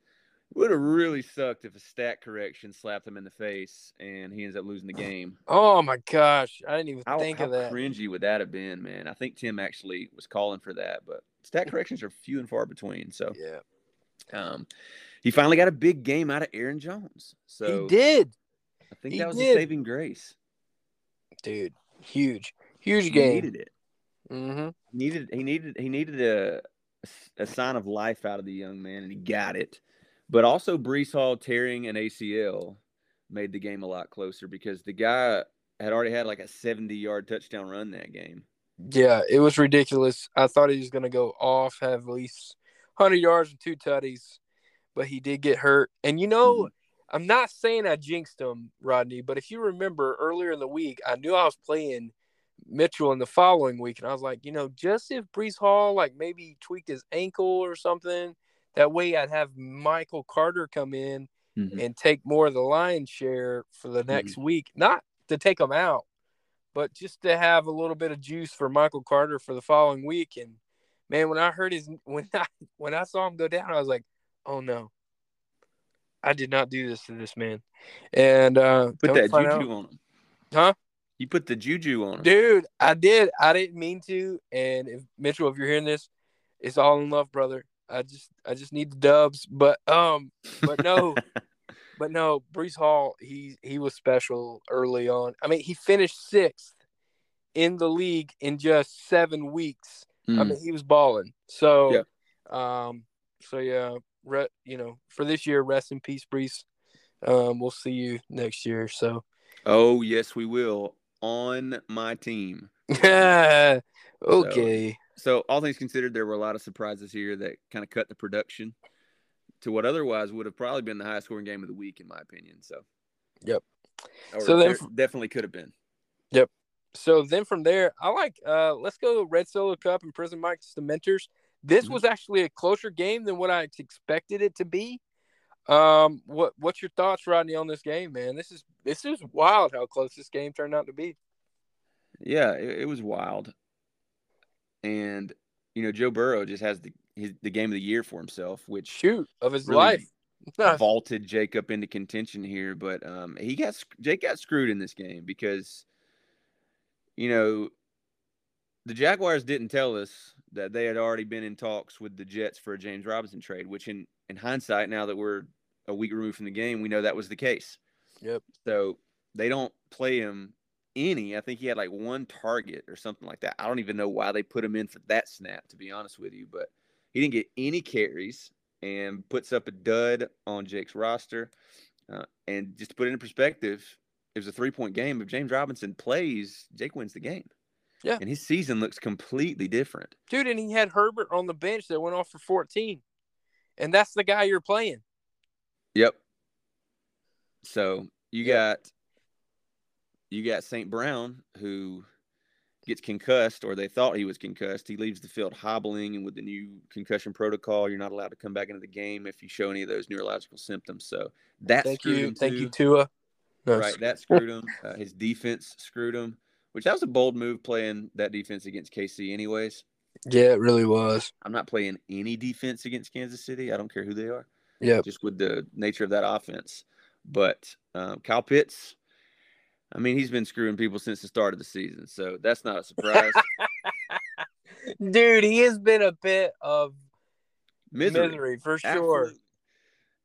Would have really sucked if a stat correction slapped him in the face and he ends up losing the (sighs) game. Oh my gosh, I didn't even How, think how of that. cringy would that have been, man? I think Tim actually was calling for that, but stat corrections are few and far between. So Yeah, um, he finally got a big game out of Aaron Jones. So he did, I think He that was did. a saving grace. dude. Huge, huge He game. needed it. Mm-hmm. He needed he needed he needed a a sign of life out of the young man, and he got it. But also, Breece Hall tearing an ACL made the game a lot closer because the guy had already had like a 70 yard touchdown run that game. Yeah, it was ridiculous. I thought he was going to go off, have at least 100 yards and two tutties, but he did get hurt. And you know, Mhm. I'm not saying I jinxed him, Rodney, but if you remember earlier in the week, I knew I was playing Mitchell in the following week, and I was like, you know, just if Breece Hall like maybe tweaked his ankle or something, that way I'd have Michael Carter come in Mhm. and take more of the lion's share for the next week. Not to take him out, but just to have a little bit of juice for Michael Carter for the following week. And man, when I heard his (laughs) when I when I saw him go down, I was like, oh no. I did not do this to this man. And uh Put that juju out- on him. Huh? You put the juju on him. Dude, I did. I didn't mean to. And if Mitchell, if you're hearing this, it's all in love, brother. I just I just need the dubs. But um but no, (laughs) but no, Breece Hall, he he was special early on. I mean, he finished sixth in the league in just seven weeks. I Mm. mean, he was balling. So, yeah. um, so yeah, re, you know, for this year, rest in peace, Breece. Um, we'll see you next year. So, Oh yes, we will on my team. (laughs) okay, So all things considered, there were a lot of surprises here that kind of cut the production to what otherwise would have probably been the highest scoring game of the week, in my opinion. So, Yep. Or So then- there definitely could have been. Yep. So then from there, I like uh, let's go Red Solo Cup and Prison Mike's the Mentors. This Mhm. was actually a closer game than what I expected it to be. Um, what what's your thoughts, Rodney, on this game, man? This is this is wild how close this game turned out to be. Yeah, it, it was wild. And you know, Joe Burrow just has the his, the game of the year for himself, which Shoot of his really life. (laughs) vaulted Jake up into contention here. But um, he got Jake got screwed in this game because you know the Jaguars didn't tell us that they had already been in talks with the Jets for a James Robinson trade, which in in hindsight, now that we're a week removed from the game, we know that was the case. Yep. So they don't play him any. I think he had like one target or something like that. I don't even know why they put him in for that snap, to be honest with you. But he didn't get any carries and puts up a dud on Jake's roster. Uh, and just to put it in perspective, it was a three point game. If James Robinson plays, Jake wins the game. Yeah. And his season looks completely different. Dude, and he had Herbert on the bench that went off for 14. And that's the guy you're playing. Yep. So you Yeah. got you got St. Brown who gets concussed, or they thought he was concussed. He leaves the field hobbling, and with the new concussion protocol, you're not allowed to come back into the game if you show any of those neurological symptoms. So that Thank screwed you. him Thank too. you, Tua. No, Right, that screwed him. Uh, his defense screwed him, which that was a bold move playing that defense against KC. Anyways, Yeah, it really was. I'm not playing any defense against Kansas City. I don't care who they are Yeah. just with the nature of that offense. But um, Kyle Pitts, I mean, he's been screwing people since the start of the season, so that's not a surprise. (laughs) Dude, he has been a bit of Misery, misery, for sure. Absolutely.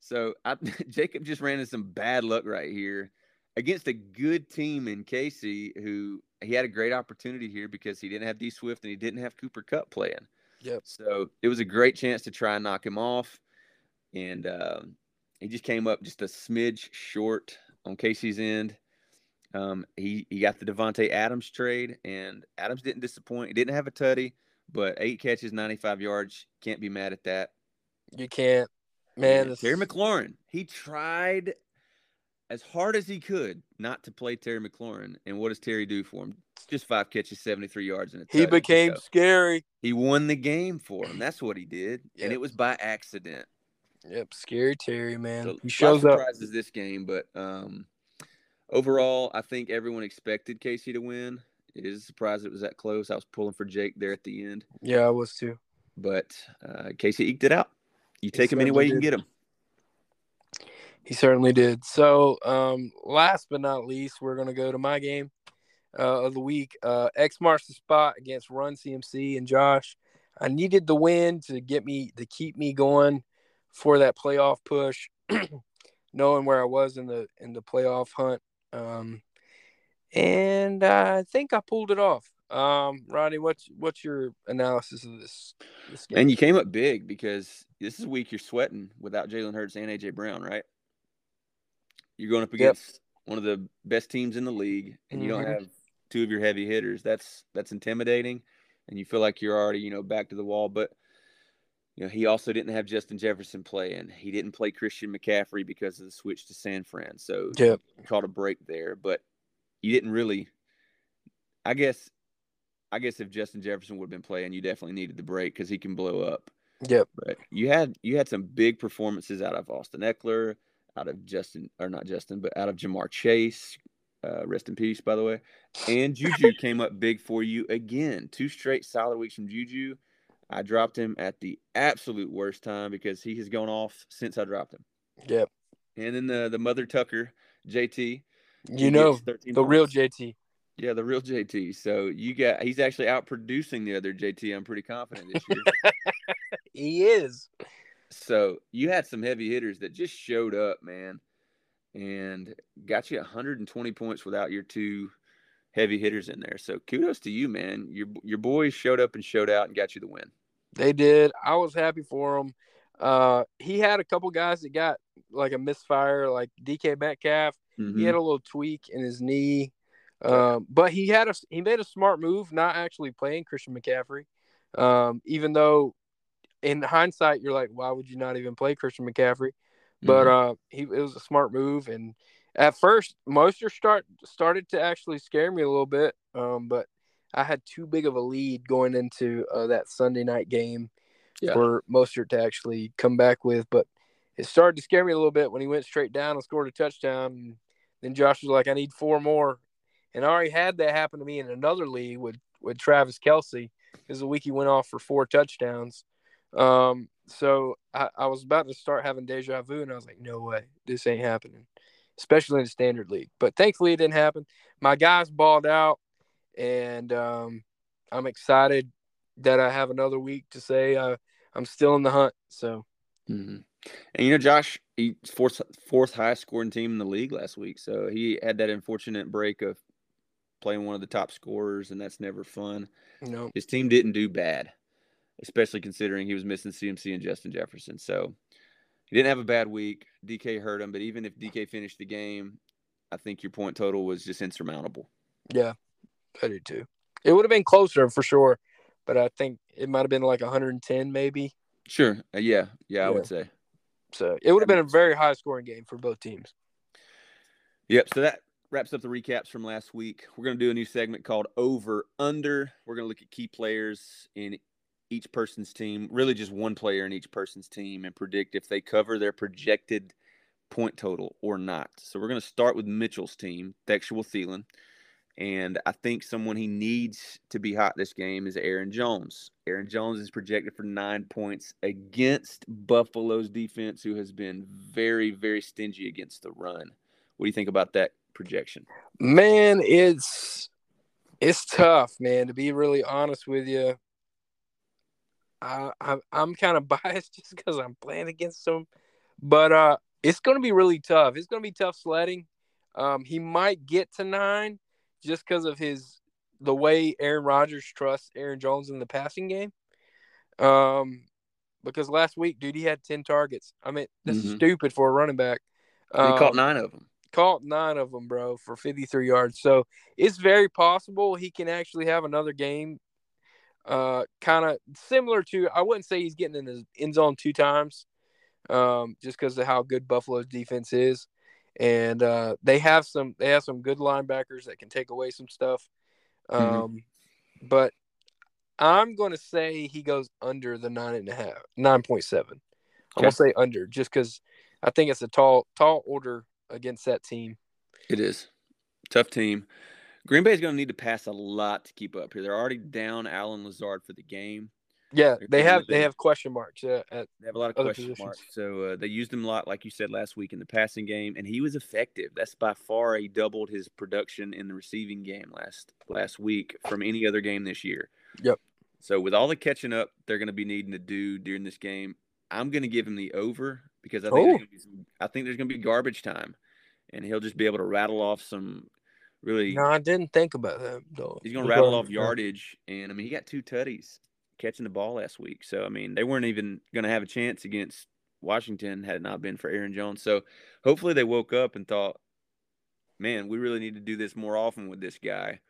So I, (laughs) Jacob just ran into some bad luck right here against a good team in Casey, who he had a great opportunity here because he didn't have D Swift and he didn't have Cooper Kupp playing. Yep. So it was a great chance to try and knock him off, and um, he just came up just a smidge short on Casey's end. Um, he he got the Davante Adams trade, and Adams didn't disappoint. He didn't have a tutty, but eight catches, ninety five yards. Can't be mad at that. You can't. Man, Terry McLaurin, he tried as hard as he could not to play Terry McLaurin. And what does Terry do for him? Just five catches, 73 yards, and a He became So scary. he won the game for him. That's what he did, Yep. and it was by accident. Yep, scary Terry, man. So, he shows up. surprises this game, but um, overall, I think everyone expected Casey to win. It is a surprise it was that close. I was pulling for Jake there at the end, Yeah, I was too. but uh, Casey eked it out. You take him any way you can get him. He certainly did. So, um, last but not least, we're gonna go to my game uh, of the week. Uh, X marks the spot against Run CMC and Josh. I needed the win to get me to keep me going for that playoff push, (clears throat) knowing where I was in the in the playoff hunt. Um, and I think I pulled it off. Um, Ronnie, what's what's your analysis of this? this game? And you came up big because this is a week you're sweating without Jalen Hurts and AJ Brown, right? You're going up Yep. against one of the best teams in the league, and you don't Mhm. have two of your heavy hitters. That's that's intimidating, and you feel like you're already you know back to the wall. But you know he also didn't have Justin Jefferson playing. He didn't play Christian McCaffrey because of the switch to San Fran. So Yep. caught a break there, but you didn't really. I guess, I guess if Justin Jefferson would have been playing, you definitely needed the break because he can blow up. Yep. But you had you had some big performances out of Austin Ekeler, out of Justin or not Justin, but out of Ja'Marr Chase. Uh, rest in peace, by the way. And Juju (laughs) came up big for you again. Two straight solid weeks from Juju. I dropped him at the absolute worst time because he has gone off since I dropped him. Yep. And then the the mother Tucker, JT. You know gets 13 the real. JT. Yeah, the real JT. So you got he's actually out producing the other JT. I'm pretty confident this year. (laughs) He is. So you had some heavy hitters that just showed up, man, and got you 120 points without your two heavy hitters in there. So kudos to you, man. Your your boys showed up and showed out and got you the win. They did. I was happy for him. Uh, he had a couple guys that got like a misfire, like DK Metcalf. He Mhm. had a little tweak in his knee, um, but he had a he made a smart move, not actually playing Christian McCaffrey. Um, even though, in hindsight, you're like, why would you not even play Christian McCaffrey? But Mhm. uh, he it was a smart move, and at first, Mostert start started to actually scare me a little bit. Um, but I had too big of a lead going into uh, that Sunday night game Yeah. for Mostert to actually come back with. But it started to scare me a little bit when he went straight down and scored a touchdown. And then Josh was like, "I need four more," and I already had that happen to me in another league with with Travis Kelce. Because the week he went off for four touchdowns. Um, so I, I was about to start having deja vu, and I was like, "No way, this ain't happening." Especially in the standard league, but thankfully it didn't happen. My guys balled out, and um, I'm excited that I have another week to say uh, I'm still in the hunt. So Mhm. And you know, Josh, he fourth fourth highest scoring team in the league last week. So he had that unfortunate break of playing one of the top scorers, and that's never fun. No, know, His team didn't do bad, especially considering he was missing CMC and Justin Jefferson. So he didn't have a bad week. DK hurt him, but even if DK finished the game, I think your point total was just insurmountable. yeah, I do too. It would have been closer for sure, but I think it might have been like 110 maybe. Sure. Uh, yeah. Yeah, I Yeah. would say. So it would have been a very high scoring game for both teams. Yep. So that wraps up the recaps from last week. We're going to do a new segment called Over Under. We're going to look at key players in each person's team, really just one player in each person's team, and predict if they cover their projected point total or not. So we're going to start with Mitchell's team, Textual Thielen. And I think someone he needs to be hot this game is Aaron Jones. Aaron Jones is projected for nine points against Buffalo's defense, who has been very, very stingy against the run. What do you think about that projection? Man, it's it's tough, man. To be really honest with you, I, I I'm kind of (laughs) biased just because I'm playing against him, but uh, it's going to be really tough. It's going to be tough sledding. Um, he might get to nine just because of his the way Aaron Rodgers trusts Aaron Jones in the passing game. Um, because last week, dude, he had ten targets. I mean, that's Mhm. stupid for a running back. he caught Um, nine of them. caught nine of them, bro, for 53 yards. So it's very possible he can actually have another game, uh, kind of similar to. I wouldn't say he's getting in the end zone two times, um, just because of how good Buffalo's defense is. and uh, they have some they have some good linebackers that can take away some stuff. Um, mm-hmm. But I'm going to say he goes under the nine and a half, nine point seven. I'm gonna say under just because I think it's a tall tall order against that team. It is tough team. Green Bay is going to need to pass a lot to keep up here. They're already down Allen Lazard for the game. Yeah, they have they have question marks. Yeah, they have a lot of question positions. marks. So uh, they used him a lot, like you said last week in the passing game, and he was effective. That's by far he doubled his production in the receiving game last last week from any other game this year. Yep. So with all the catching up they're going to be needing to do during this game, I'm going to give him the over because I think oh. some, I think there's going to be garbage time, and he'll just be able to rattle off some really. No, I didn't think about that though. He's going to rattle off yardage, and I mean he got two tutties catching the ball last week. So I mean, they weren't even going to have a chance against Washington had it not been for Aaron Jones. So hopefully they woke up and thought, man, we really need to do this more often with this guy,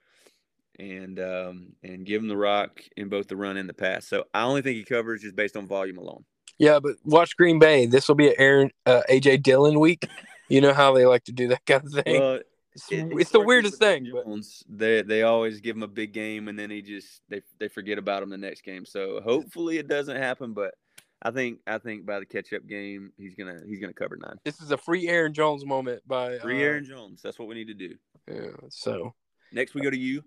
and um, and give him the rock in both the run and the pass. So I only think he covers just based on volume alone. Yeah, but watch Green Bay. This will be an Aaron uh, AJ Dillon week. You know how they like to do that kind of thing. Well, it's, it, it's the weirdest thing. Jones, they they always give him a big game and then he just they they forget about him the next game. So hopefully it doesn't happen, but I think I think by the catch up game he's gonna he's gonna cover nine. This is a free Aaron Jones moment by free uh, Aaron Jones. That's what we need to do. Yeah. So next we go to you.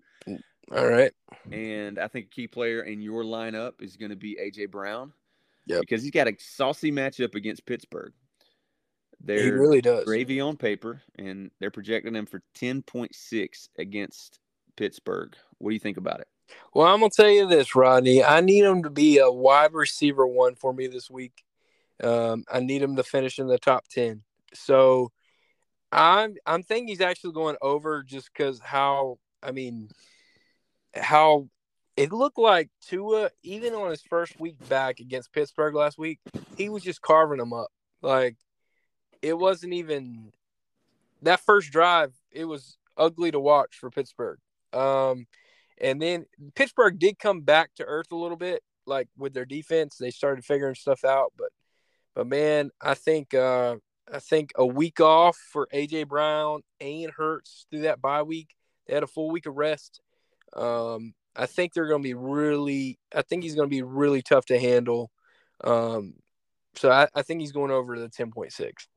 All right. And I think a key player in your lineup is going to be AJ Brown. Yeah. Because he's got a saucy matchup against Pittsburgh. They're he really does. Gravy on paper, and they're projecting him for 10.6 against Pittsburgh. What do you think about it? Well, I'm gonna tell you this, Rodney. I need him to be a wide receiver one for me this week. Um, I need him to finish in the top ten. So I'm I'm thinking he's actually going over just because how I mean how it looked like Tua, even on his first week back against Pittsburgh last week, he was just carving them up. Like it wasn't even that first drive. It was ugly to watch for Pittsburgh. Um, and then Pittsburgh did come back to earth a little bit, like with their defense. They started figuring stuff out, but but man, I think uh, I think a week off for AJ Brown and Hurts through that bye week. They had a full week of rest. Um, I think they're going to be really. I think he's going to be really tough to handle. Um, so I, I think he's going over the ten point six.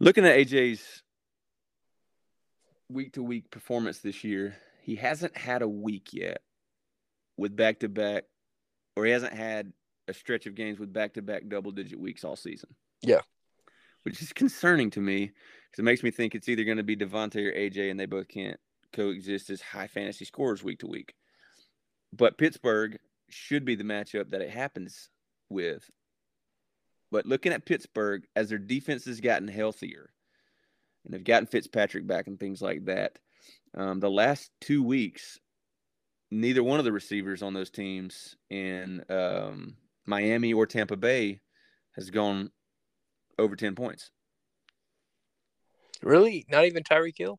Looking at AJ's week to week performance this year, he hasn't had a week yet with back to back, or he hasn't had a stretch of games with back to back double digit weeks all season. Yeah. Which is concerning to me because it makes me think it's either going to be Davante or AJ, and they both can't coexist as high fantasy scorers week to week. But Pittsburgh should be the matchup that it happens with. But looking at Pittsburgh as their defense has gotten healthier and they've gotten Fitzpatrick back and things like that, um, the last two weeks, neither one of the receivers on those teams in um, Miami or Tampa Bay has gone over 10 points. Really? Not even Tyreek Hill?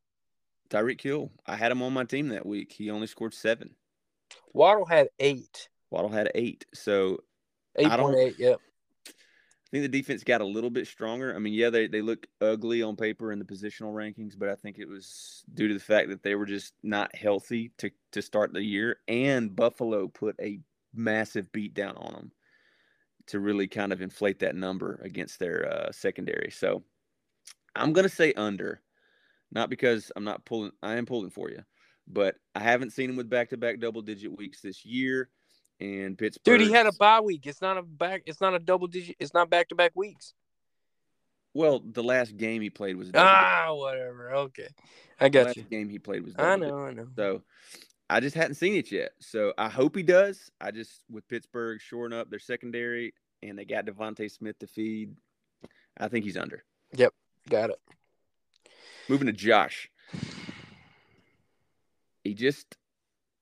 Tyreek Hill. I had him on my team that week. He only scored seven. Waddle had eight. Waddle had eight. So eight point eight. Yep. I think the defense got a little bit stronger. I mean, yeah, they, they look ugly on paper in the positional rankings, but I think it was due to the fact that they were just not healthy to, to start the year. And Buffalo put a massive beat down on them to really kind of inflate that number against their uh, secondary. So I'm going to say under, not because I'm not pulling, I am pulling for you, but I haven't seen them with back to back double digit weeks this year and Pittsburgh. Dude, he had a bye week. It's not a back. It's not a double digit. It's not back to back weeks. Well, the last game he played was ah whatever. Okay, I got the last you. Game he played was I know, I know. So I just hadn't seen it yet. So I hope he does. I just with Pittsburgh shoring up their secondary and they got DeVonta Smith to feed. I think he's under. Yep, got it. Moving to Josh. He just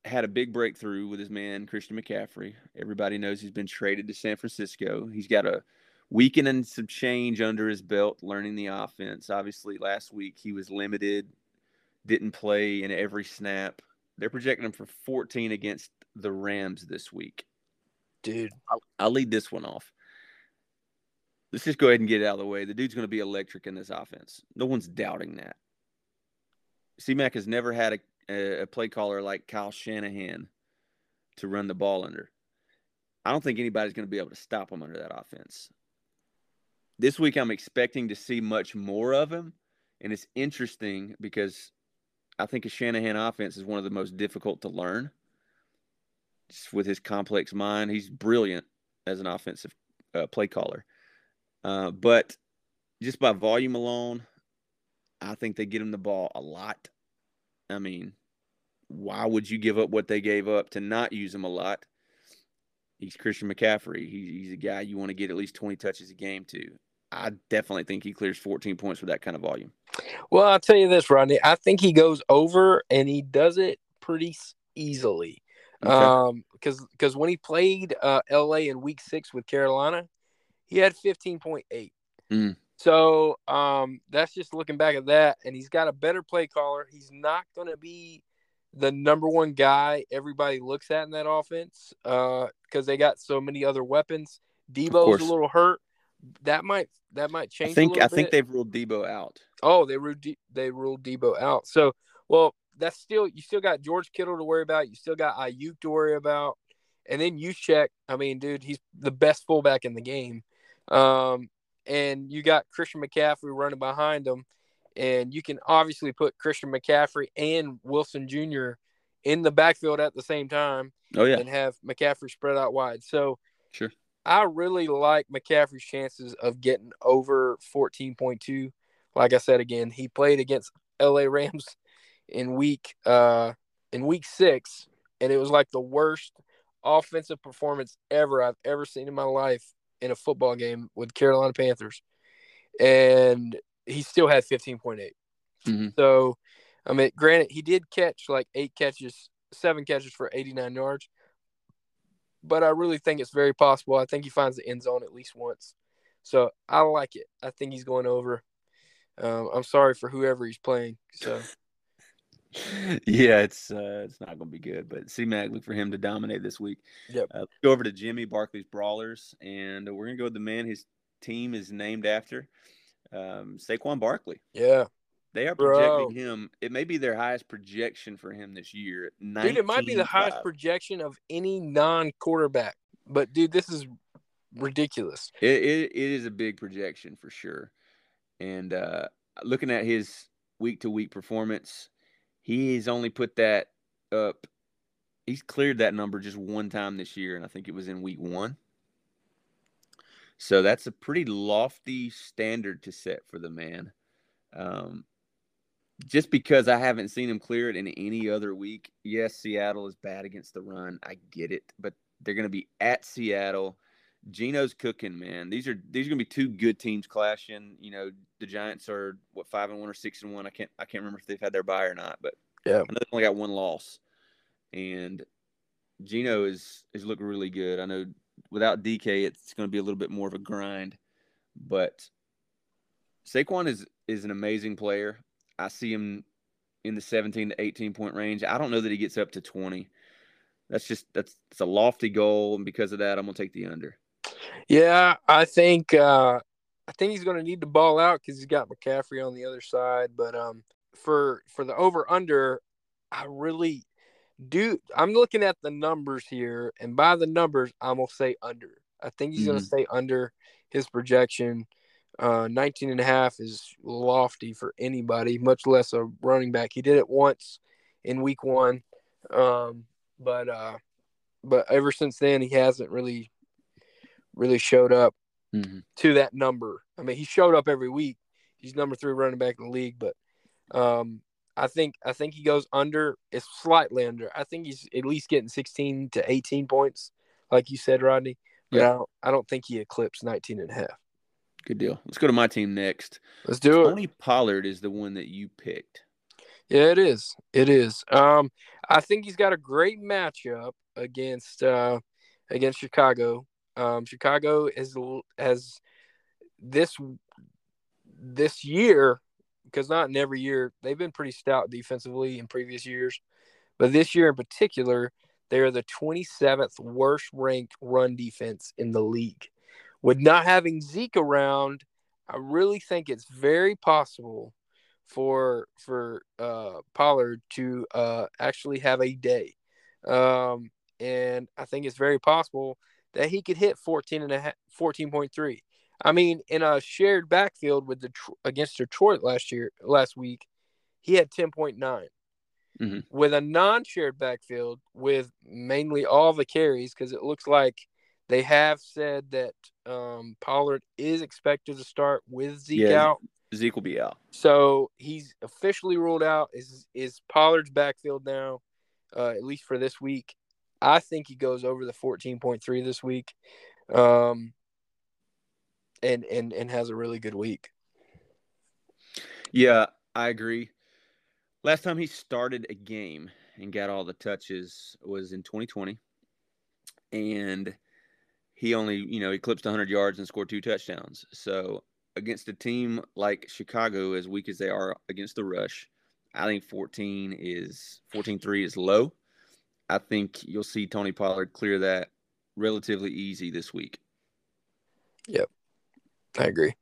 had a big breakthrough with his man Christian McCaffrey. Everybody knows he's been traded to San Francisco. He's got a weekend and some change under his belt, learning the offense. Obviously, last week he was limited, didn't play in every snap. They're projecting him for 14 against the Rams this week. Dude, I'll, I'll lead this one off. let's just go ahead and get it out of the way. The dude's going to be electric in this offense. No one's doubting that. CMAC has never had a, a play caller like Kyle Shanahan to run the ball under. I don't think anybody's going to be able to stop him under that offense. This week, I'm expecting to see much more of him. And it's interesting because I think a Shanahan offense is one of the most difficult to learn. Just with his complex mind, he's brilliant as an offensive uh, play caller. Uh, but just by volume alone, I think they get him the ball a lot. I mean, why would you give up what they gave up to not use him a lot? He's Christian McCaffrey. He, he's a guy you want to get at least 20 touches a game to. I definitely think he clears 14 points with that kind of volume. Well, I'll tell you this, Rodney. I think he goes over and he does it pretty easily. Okay. Um, because because when he played uh, LA in Week Six with Carolina, he had 15.8. Mm. So um, that's just looking back at that, and he's got a better play caller. He's not going to be the number one guy everybody looks at in that offense because uh, they got so many other weapons. Deebo's a little hurt. That might that might change. I think I bit. think they've ruled Deebo out. Oh, they ruled De- they ruled Deebo out. So well, that's still you still got George Kittle to worry about. You still got Aiyuk to worry about, and then you check. I mean, dude, he's the best fullback in the game. Um, and you got Christian McCaffrey running behind him, and you can obviously put Christian McCaffrey and Wilson Jr. in the backfield at the same time. Oh yeah, and have McCaffrey spread out wide. So sure, I really like McCaffrey's chances of getting over fourteen point two. Like I said again, he played against LA Rams in week uh in week six, and it was like the worst offensive performance ever I've ever seen in my life in a football game with Carolina Panthers, and he still had 15.8. Mm-hmm. So, I mean, granted, he did catch like eight catches, seven catches for 89 yards, but I really think it's very possible. I think he finds the end zone at least once. So I like it. I think he's going over. Um, I'm sorry for whoever he's playing. So. (laughs) yeah, it's uh, it's not going to be good. But C Mac, look for him to dominate this week. Yep. Uh, go over to Jimmy Barkley's Brawlers, and we're going to go with the man his team is named after, um, Saquon Barkley. Yeah. They are projecting Bro. him. It may be their highest projection for him this year. Dude, it might be the highest projection of any non-quarterback. But dude, this is ridiculous. It, it, it is a big projection for sure. And uh, looking at his week to week performance, He's only put that up. He's cleared that number just one time this year, and I think it was in week one. So that's a pretty lofty standard to set for the man. Um, just because I haven't seen him clear it in any other week. Yes, Seattle is bad against the run. I get it, but they're going to be at Seattle. Geno's cooking, man. These are these are gonna be two good teams clashing. You know, the Giants are what five and one or six and one. I can't I can't remember if they've had their bye or not, but yeah, I know they've only got one loss. And Geno is is looking really good. I know without DK, it's going to be a little bit more of a grind, but Saquon is is an amazing player. I see him in the 17 to 18 point range. I don't know that he gets up to 20. That's just that's it's a lofty goal, and because of that, I'm gonna take the under. Yeah, I think uh, I think he's going to need to ball out because he's got McCaffrey on the other side. But um, for for the over under, I really do. I'm looking at the numbers here, and by the numbers, I'm gonna say under. I think he's mm-hmm. going to stay under his projection. Uh, 19 and a half is lofty for anybody, much less a running back. He did it once in week one, um, but uh, but ever since then he hasn't really really showed up mm-hmm. to that number. I mean, he showed up every week. He's number three running back in the league, but um, I think I think he goes under. It's slightly under. I think he's at least getting 16 to 18 points, like you said, Rodney. But yeah. I don't, I don't think he eclipsed 19 and a half. Good deal. Let's go to my team next. Let's do Tony it. Tony Pollard is the one that you picked. Yeah, it is. It is. Um, I think he's got a great matchup against uh, against Chicago. Um, Chicago is has this this year because not in every year they've been pretty stout defensively in previous years, but this year in particular they are the 27th worst ranked run defense in the league, with not having Zeke around, I really think it's very possible for for uh, Pollard to uh, actually have a day. Um, and I think it's very possible that he could hit 14 and a half, 14.3. I mean, in a shared backfield with the against Detroit last year, last week, he had 10.9. Mm-hmm. With a non-shared backfield, with mainly all the carries, because it looks like they have said that um, Pollard is expected to start with Zeke yeah, out. Zeke will be out. So he's officially ruled out. Is is Pollard's backfield now, uh, at least for this week? I think he goes over the fourteen point three this week, um, and and and has a really good week. Yeah, I agree. Last time he started a game and got all the touches was in 2020, and he only you know eclipsed 100 yards and scored two touchdowns. So against a team like Chicago, as weak as they are against the rush, I think 14 is 14-3 is low. I think you'll see Tony Pollard clear that relatively easy this week. Yep, I agree.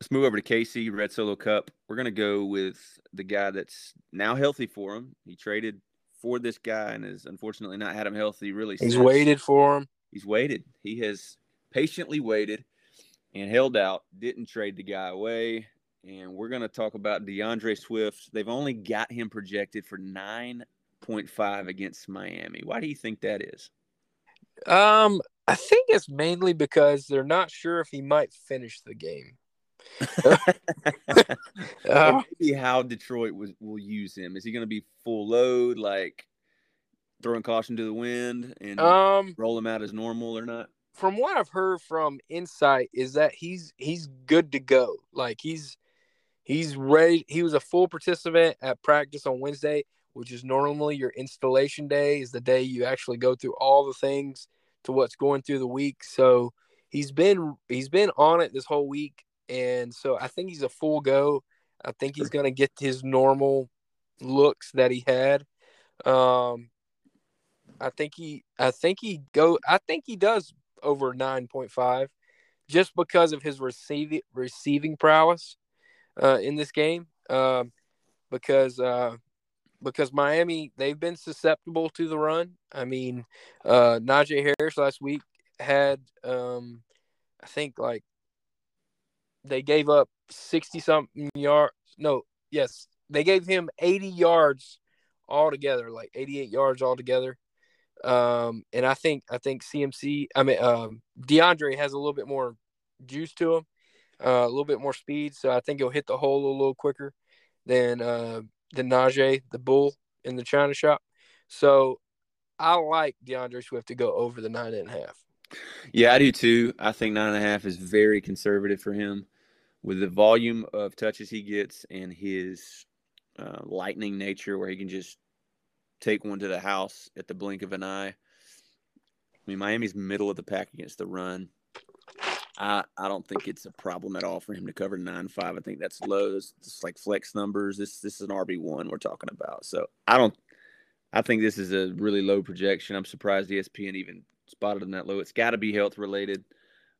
Let's move over to Casey, Red Solo Cup. We're gonna go with the guy that's now healthy for him. He traded for this guy and has unfortunately not had him healthy. Really, he's since. waited for him. He's waited. He has patiently waited and held out, didn't trade the guy away. And we're going to talk about D'Andre Swift. They've only got him projected for 9.5 against Miami. Why do you think that is? Um, I think it's mainly because they're not sure if he might finish the game. (laughs) uh, maybe how Detroit was, will use him. Is he going to be full load, like throwing caution to the wind and um, roll him out as normal or not? from what I've heard from Insight is that he's he's good to go. Like he's he's ready. He was a full participant at practice on Wednesday, which is normally your installation day. Is the day you actually go through all the things to what's going through the week. So he's been he's been on it this whole week, and so I think he's a full go. I think he's going to get his normal looks that he had. Um, I think he I think he go I think he does over 9.5 just because of his receiving receiving prowess uh, in this game. Um, because uh, because Miami they've been susceptible to the run. I mean, uh, Najee Harris last week had um, I think like they gave up sixty something yards. No, yes, they gave him eighty yards altogether, like eighty eight yards altogether. Um, and I think I think CMC, I mean um, D'Andre has a little bit more juice to him, uh, a little bit more speed. So I think he'll hit the hole a little quicker than uh, than Najee, the bull in the China shop. So I like D'Andre Swift to go over the nine and a half. Yeah, I do too. I think nine and a half is very conservative for him with the volume of touches he gets and his uh, lightning nature, where he can just take one to the house at the blink of an eye. I mean, Miami's middle of the pack against the run. I I don't think it's a problem at all for him to cover nine five. I think that's low. It's, like flex numbers. This this is an RB one we're talking about. So I don't. I think this is a really low projection. I'm surprised ESPN even spotted him that low. It's got to be health related,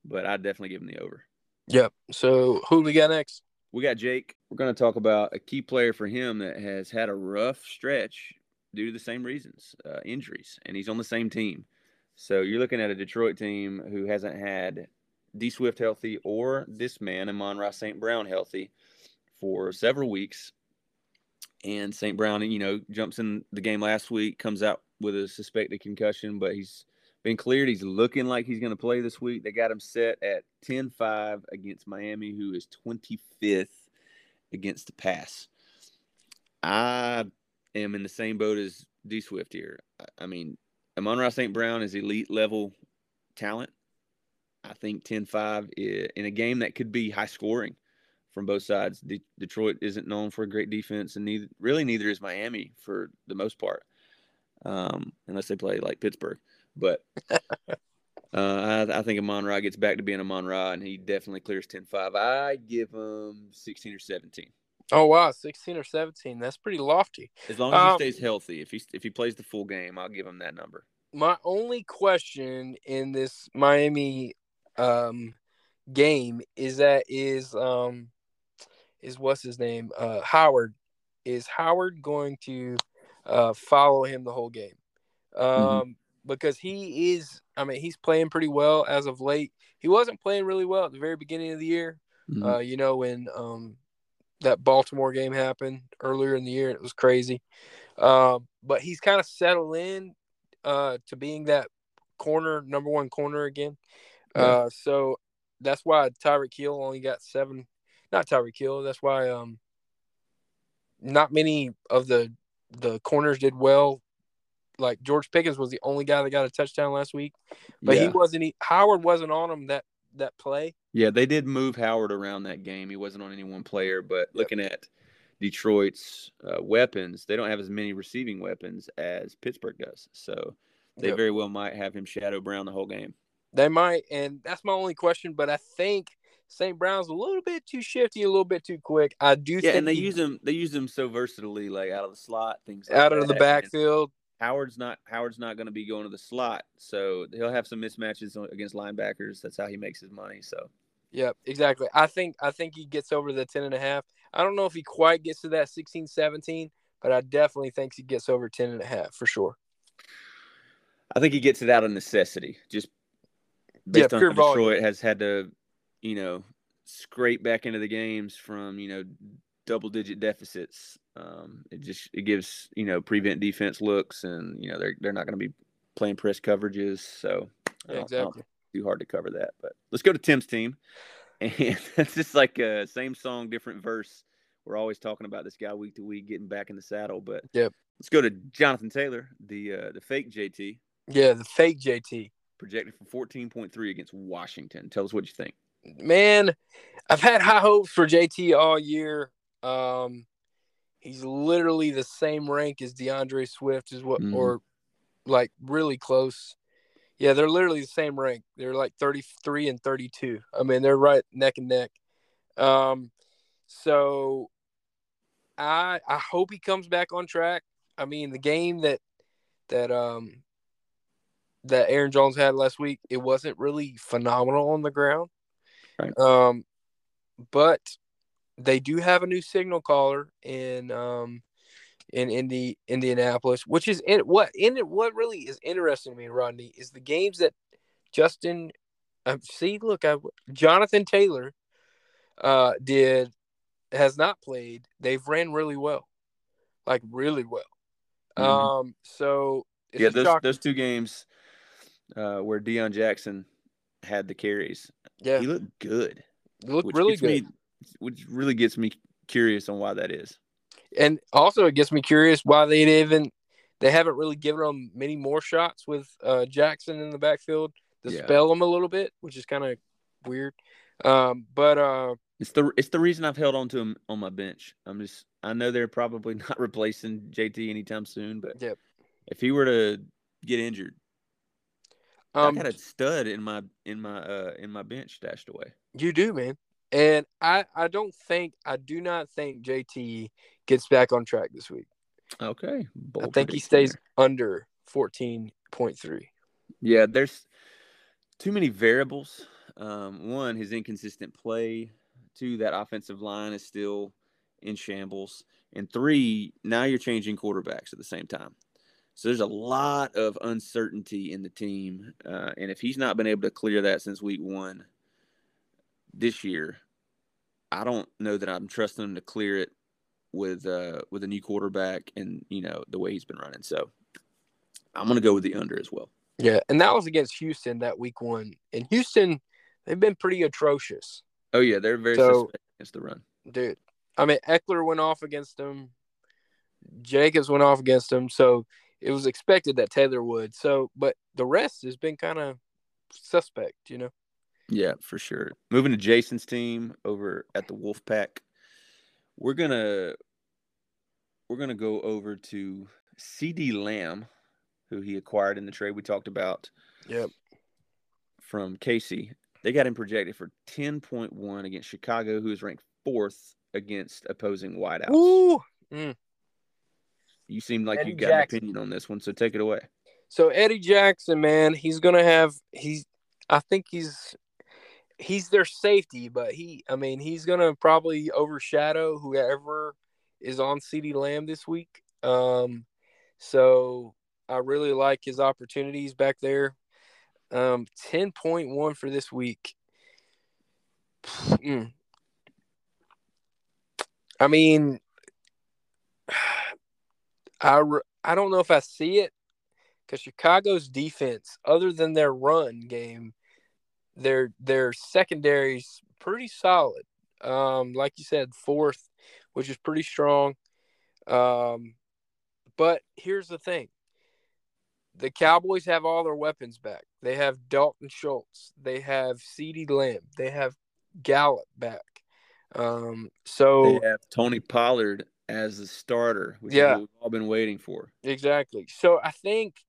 but I'd definitely give him the over. Yep. So who do we got next? We got Jake. We're going to talk about a key player for him that has had a rough stretch due to the same reasons, uh, injuries, and he's on the same team. So you're looking at a Detroit team who hasn't had D Swift healthy or this man, Amon-Ra St. Brown, healthy for several weeks. And St. Brown, you know, jumps in the game last week, comes out with a suspected concussion, but he's been cleared. He's looking like he's going to play this week. They got him set at 10 5 against Miami, who is 25th against the pass. I am in the same boat as D Swift here. I mean, Amon-Ra St. Brown is elite level talent. I think 10 5 in a game that could be high scoring from both sides. De- Detroit isn't known for a great defense, and neither, really neither is Miami for the most part, um, unless they play like Pittsburgh. But (laughs) uh, I, I, think Amon Ra gets back to being Amon Ra, and he definitely clears 10 5. I give him 16 or 17. Oh wow, sixteen or seventeen. That's pretty lofty. As long as um, he stays healthy, if he if he plays the full game, I'll give him that number. My only question in this Miami um game is that is um is what's his name? Uh Howard. Is Howard going to uh follow him the whole game? Um mm-hmm. because he is I mean he's playing pretty well as of late. He wasn't playing really well at the very beginning of the year mm-hmm. uh you know when um that Baltimore game happened earlier in the year. It was crazy. Uh, but he's kind of settled in uh to being that corner number one corner again yeah. uh so that's why Tyreek Hill only got seven. Not Tyreek Hill. That's why um, not many of the the corners did well. Like George Pickens was the only guy that got a touchdown last week, but yeah. he wasn't. He, Howard wasn't on him that that play. Yeah, they did move Howard around that game. He wasn't on any one player, but yep. looking at Detroit's uh, weapons, they don't have as many receiving weapons as Pittsburgh does. So they yep. very well might have him shadow Brown the whole game. They might, and that's my only question. But I think St. Brown's a little bit too shifty, a little bit too quick. I do. Yeah, and they he, use them. They use them so versatilely, like out of the slot, things like out of the backfield. And Howard's not Howard's not going to be going to the slot, so he'll have some mismatches against linebackers. That's how he makes his money. So. Yep, exactly. I think I think he gets over the 10 and a half. I don't know if he quite gets to that 16 17, but I definitely think he gets over 10 and a half for sure. I think he gets it out of necessity, just based yeah, on Detroit volume. has had to, you know, scrape back into the games from you know double digit deficits. Um, it just it gives you know prevent defense looks, and you know they're they're not going to be playing press coverages, so yeah, exactly too hard to cover that. But let's go to Tim's team, (laughs) and it's just like a same song, different verse. We're always talking about this guy week to week getting back in the saddle, but yeah, Let's go to Jonathan Taylor, the uh, the fake JT. Yeah, the fake JT projected for 14.3 against Washington. Tell us what you think. Man, I've had high hopes for JT all year. Um, he's literally the same rank as D'Andre Swift, is what, mm-hmm. or like really close. Yeah, they're literally the same rank. They're like 33 and 32. I mean, they're right neck and neck. Um, so I I hope he comes back on track. I mean, the game that that um that Aaron Jones had last week, it wasn't really phenomenal on the ground. Right. Um, but they do have a new signal caller in um in Indy Indianapolis, which is in what in what really is interesting to me, Rodney, is the games that Justin uh, see look I, Jonathan Taylor uh did has not played. They've ran really well. Like really well. Mm-hmm. Um so yeah, those those two games uh, where Deon Jackson had the carries. Yeah, he looked good. He looked really good. Me, which really gets me curious on why that is. And also, it gets me curious why they even they haven't really given him many more shots with uh, Jackson in the backfield to yeah. spell him a little bit, which is kind of weird. Um, but uh, it's the it's the reason I've held on to him on my bench. I'm just I know they're probably (laughs) not replacing JT anytime soon, but yep. if he were to get injured, um, I got a stud in my in my uh in my bench stashed away. You do, man. And I I don't think I do not think JT gets back on track this week. Okay. Bold I think he stays there. under 14.3. Yeah, there's too many variables. Um, one, his inconsistent play. Two, that offensive line is still in shambles. And three, now you're changing quarterbacks at the same time. So there's a lot of uncertainty in the team, uh, and if he's not been able to clear that since week one this year, I don't know that I'm trusting him to clear it with uh, with a new quarterback and you know the way he's been running. So I'm going to go with the under as well. Yeah, and that was against Houston that week one. and Houston, they've been pretty atrocious. Oh yeah, they're very so, suspect against the run, dude. I mean, Ekeler went off against them. Jacobs went off against them. So it was expected that Taylor would. So, but the rest has been kind of suspect, you know. Yeah, for sure. Moving to Jason's team over at the Wolfpack, we're gonna we're gonna go over to CeeDee Lamb, who he acquired in the trade we talked about. Yep. From Casey, they got him projected for ten point one against Chicago, who is ranked fourth against opposing wideouts. Ooh. Mm. You seem like Eddie you got Jackson. an opinion on this one, so take it away. So Eddie Jackson, man, he's gonna have he's. I think he's he's their safety, but he, I mean, he's gonna probably overshadow whoever is on CeeDee Lamb this week. Um, so I really like his opportunities back there. Um, ten point one for this week. Mm. I mean, I I don't know if I see it because Chicago's defense, other than their run game, their their secondary's pretty solid. Um, like you said, fourth, which is pretty strong. Um, but here's the thing: the Cowboys have all their weapons back. They have Dalton Schultz. They have CeeDee Lamb. They have Gallup back. Um, so they have Tony Pollard as the starter, which Yeah. we've all been waiting for. Exactly. So I think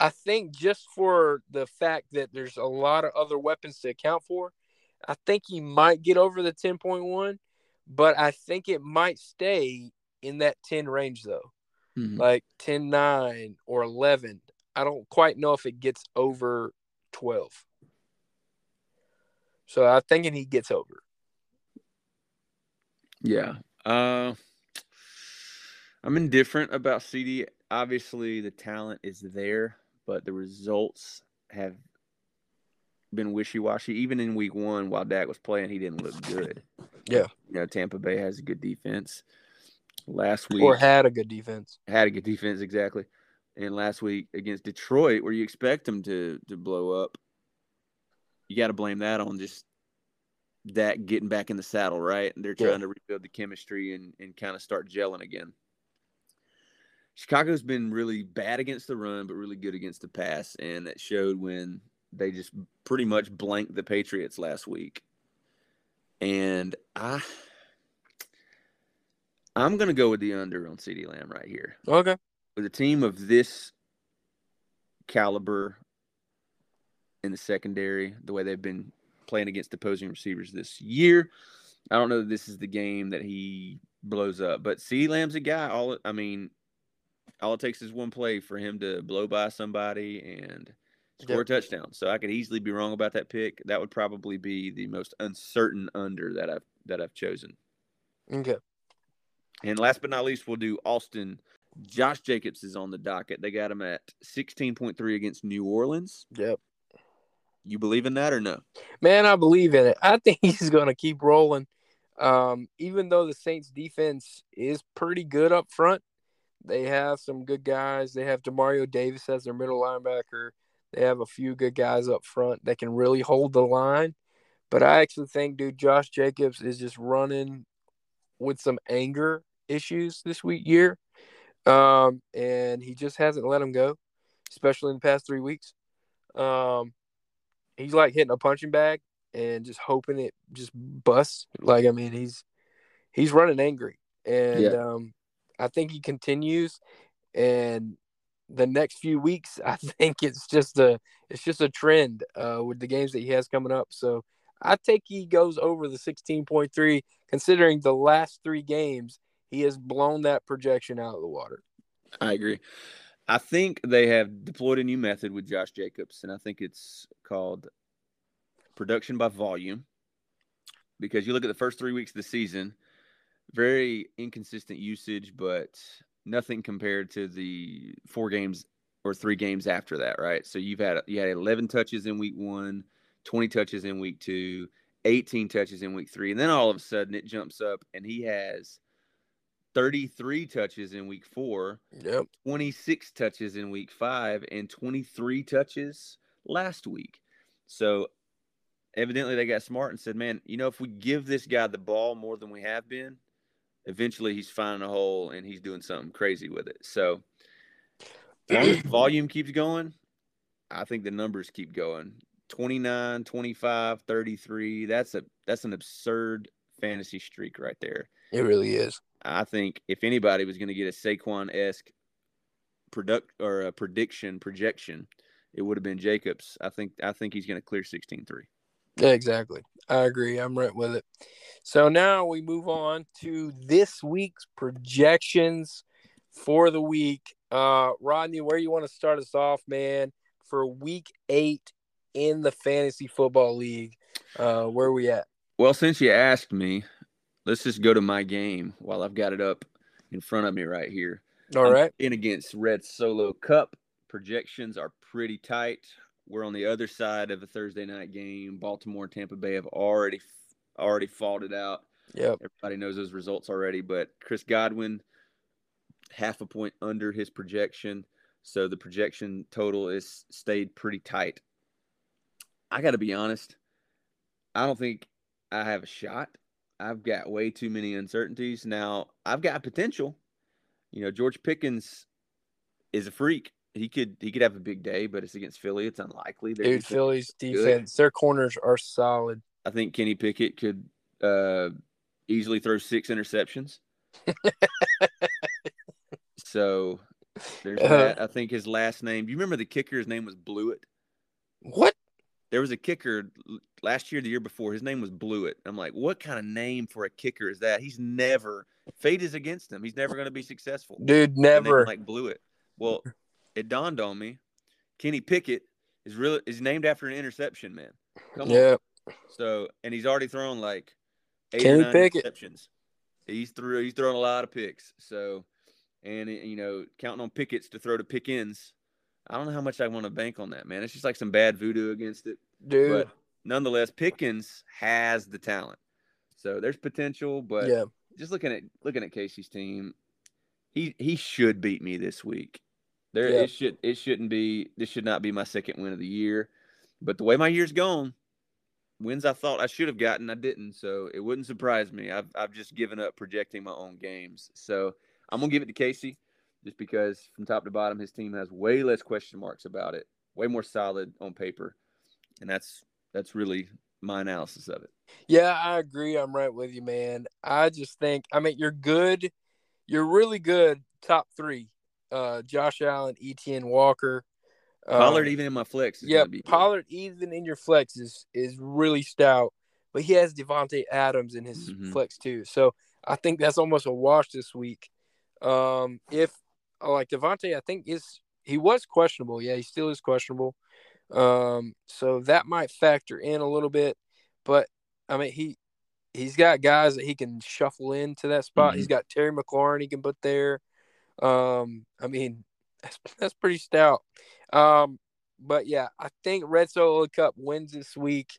I think just for the fact that there's a lot of other weapons to account for, I think he might get over the 10.1, but I think it might stay in that 10 range though. Mhm. Like 10 9 or 11. I don't quite know if it gets over 12. So I'm thinking he gets over. Yeah. Uh, I'm indifferent about CeeDee. Obviously, the talent is there, but the results have been wishy washy. Even in week one, while Dak was playing, he didn't look good. Yeah. You know, Tampa Bay has a good defense. Last week, Or had a good defense. had a good defense exactly. And last week against Detroit, where you expect them to to blow up, you got to blame that on just that getting back in the saddle, right? And they're Yeah. trying to rebuild the chemistry and and kind of start gelling again. Chicago's been really bad against the run, but really good against the pass, and it showed when they just pretty much blanked the Patriots last week. And I, I'm gonna go with the under on CeeDee Lamb right here Okay. with a team of this caliber in the secondary, the way they've been playing against opposing receivers this year, I don't know that this is the game that he blows up. But C Lamb's a guy. All I mean, all it takes is one play for him to blow by somebody and score a touchdown. So I could easily be wrong about that pick. That would probably be the most uncertain under that I've that I've chosen. Okay. And last but not least, we'll do Austin. Josh Jacobs is on the docket. They got him at 16.3 against New Orleans. Yep. You believe in that or no? Man, I believe in it. I (laughs) think he's going to keep rolling. Um, even though the Saints defense is pretty good up front, they have some good guys. They have Demario Davis as their middle linebacker. They have a few good guys up front that can really hold the line. But I actually think, dude, Josh Jacobs is just running with some anger issues this week year. Um, and he just hasn't let him go, especially in the past three weeks. Um, he's like hitting a punching bag and just hoping it just busts. Like I mean, he's he's running angry, and Yeah. um, I think he continues. And the next few weeks, (laughs) I think it's just a it's just a trend uh, with the games that he has coming up. So I think he goes over the sixteen point three, considering the last three games he has blown that projection out of the water. I agree. I think they have deployed a new method with Josh Jacobs, and I think it's called production by volume. Because you look at the first three weeks of the season, very inconsistent usage, but nothing compared to the four games or three games after that, right? So you've had you had 11 touches in week one, 20 touches in week two, 18 touches in week three, and then all of a sudden it jumps up and he has 33 touches in week four, Yep. 26 touches in week five and 23 touches last week. So evidently they got smart and said, man, you know, if we give this guy the ball more than we have been, eventually he's finding a hole and he's doing something crazy with it. So (clears throat) volume keeps going, I think the numbers keep going. 29, 25, 33. That's a that's an absurd fantasy streak right there. It really is. I think if anybody was going to get a Saquon esque product or a prediction projection, it would have been Jacobs. I think I think he's going to clear 16-3. Exactly. I agree. I'm right with it. So now we move on to this week's projections for the week. Uh, Rodney, where you want to start us off, man, for week eight in the fantasy football league? Uh, where are we at? Well, since you asked me, let's just go to my game while I've got it up in front of me right here. All right. In against Red Solo Cup. Projections are pretty tight. We're on the other side of a Thursday night game. Baltimore and Tampa Bay have already already fought it out. Yep. Everybody knows those results already, but Chris Godwin half a point under his projection. So the projection total is stayed pretty tight. I got to be honest. I don't think I have a shot. I've got way too many uncertainties. Now, I've got potential. You know, George Pickens is a freak. He could he could have a big day, but it's against Philly. It's unlikely. Their Dude, Philly's defense, good. their corners are solid. I think Kenny Pickett could uh, easily throw six interceptions. (laughs) so there's uh, that. I think his last name. Do you remember the kicker? His name was Blewitt. What? There was a kicker last year, the year before. His name was Blewitt. I'm like, what kind of name for a kicker is that? He's never fate is against him. He's never going to be successful. Dude, never like Blewitt. Well, it dawned on me. Kenny Pickett is really is named after an interception, man. Come yeah. on. So and he's already thrown like eight Kenny or nine Pickett. interceptions. He's threw he's thrown a lot of picks. So and you know counting on Pickett's to throw to Pickens. I don't know how much I want to bank on that, man. It's just like some bad voodoo against it. Dude. But nonetheless, Pickens has the talent. So there's potential, but yeah. just looking at looking at Casey's team, he he should beat me this week. There yeah. it should it shouldn't be this should not be my second win of the year. But the way my year's gone, wins I thought I should have gotten, I didn't. So it wouldn't surprise me. I've I've just given up projecting my own games. So I'm gonna give it to Casey just because from top to bottom his team has way less question marks about it, way more solid on paper, and that's that's really my analysis of it. Yeah, I agree. I'm right with you, man. I just think I mean you're good, you're really good. Top three, uh, Josh Allen, Etienne Walker. Pollard um, even in my flex. yeah, Pollard even in your flex is is really stout, but he has Davante Adams in his mm-hmm. flex too. So I think that's almost a wash this week. Um, if like Davante, I think is he was questionable. Yeah, he still is questionable. Um, so that might factor in a little bit. But I mean, he he's got guys that he can shuffle into that spot. Mm-hmm. He's got Terry McLaurin he can put there. Um, I mean, (laughs) that's that's pretty stout. Um, but yeah, I think Red Solo Cup wins this week.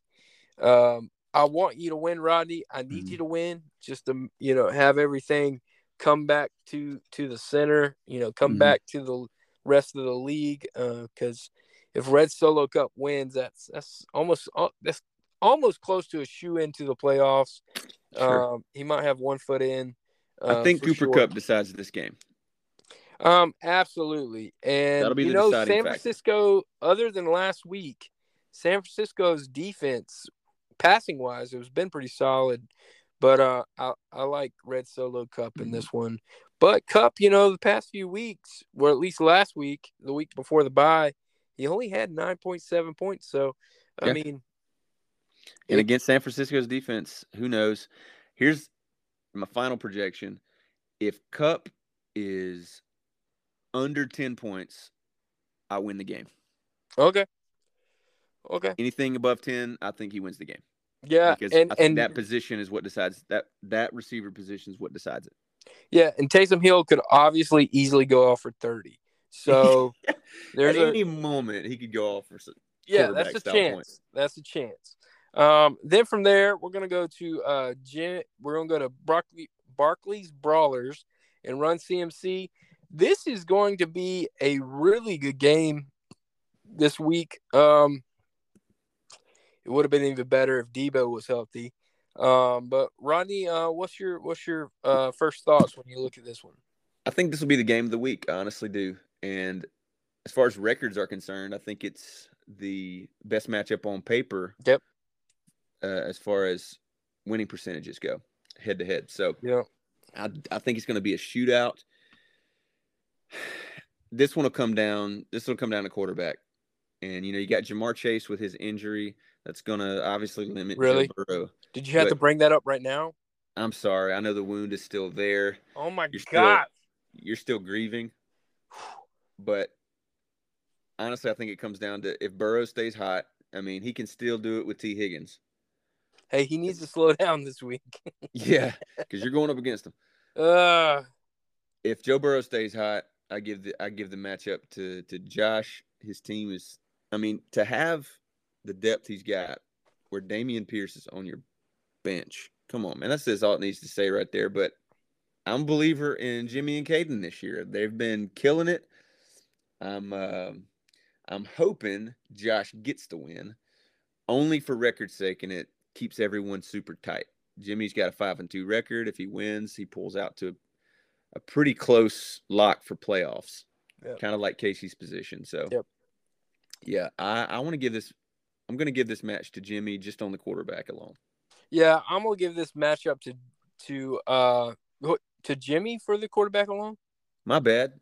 Um, I want you to win, Rodney. I need mm-hmm. you to win just to you know have everything come back to to the center. You know, come mm-hmm. back to the rest of the league because uh, if Red Solo Cup wins, that's that's almost uh, that's almost close to a shoe into the playoffs. Sure. Um, he might have one foot in. Uh, I think Cooper sure. Kupp decides this game. Um, absolutely, and That'll be you know San Francisco. Other than last week, San Francisco's defense, passing wise, it has been pretty solid. But uh, I I like Red Solo Kupp in this one. But Kupp, you know, the past few weeks, or at least last week, the week before the bye, he only had nine point seven points. So I yeah. mean, and against San Francisco's defense, who knows? Here's my final projection. If Cup is under 10 points, I win the game. Okay. Okay. Anything above 10, I think he wins the game. Yeah, because and, and that position is what decides that that receiver position is what decides it. Yeah, and Taysom Hill could obviously easily go off for 30. So (laughs) there's any moment he could go off for yeah, that's a chance. Points. That's a chance. Um, then from there, we're gonna go to uh, Jen, we're gonna go to Barkley, Barkley's Brawlers and run CMC. This is going to be a really good game this week. Um, it would have been even better if Deebo was healthy. Um, but Rodney, uh, what's your what's your uh, first thoughts when you look at this one? I think this will be the game of the week. I honestly do. And as far as records are concerned, I think it's the best matchup on paper. Yep uh, as far as winning percentages go, head to head. So yeah, I I think it's going to be a shootout. This one will come down. This will come down to quarterback, and you know you got Ja'Marr Chase with his injury. That's going to obviously limit really? Joe Burrow. Did you have to bring that up right now? I'm sorry. I know the wound is still there. Oh my you're god! Still, you're still grieving, but honestly, I think it comes down to if Burrow stays hot. I mean, he can still do it with T. Higgins. Hey, he needs to slow (laughs) down this week. yeah, because you're going up against him. (laughs) Uh, If Joe Burrow stays hot, I give the I give the matchup to to Josh. His team is, I mean, to have the depth he's got, where Dameon Pierce is on your bench. Come on, man, that says all it needs to say right there. But I'm a believer in Jimmy and Caden this year. They've been killing it. I'm uh, I'm hoping Josh gets the win, only for record's sake, and it keeps everyone super tight. Jimmy's got a five and two record. If he wins, he pulls out to a pretty close lock for playoffs, Yep. kind of like Casey's position. So, Yep. yeah, I, I want to give this. I'm going to give this match to Jimmy just on the quarterback alone. yeah, I'm gonna give this matchup to to uh to Jimmy for the quarterback alone. My bad.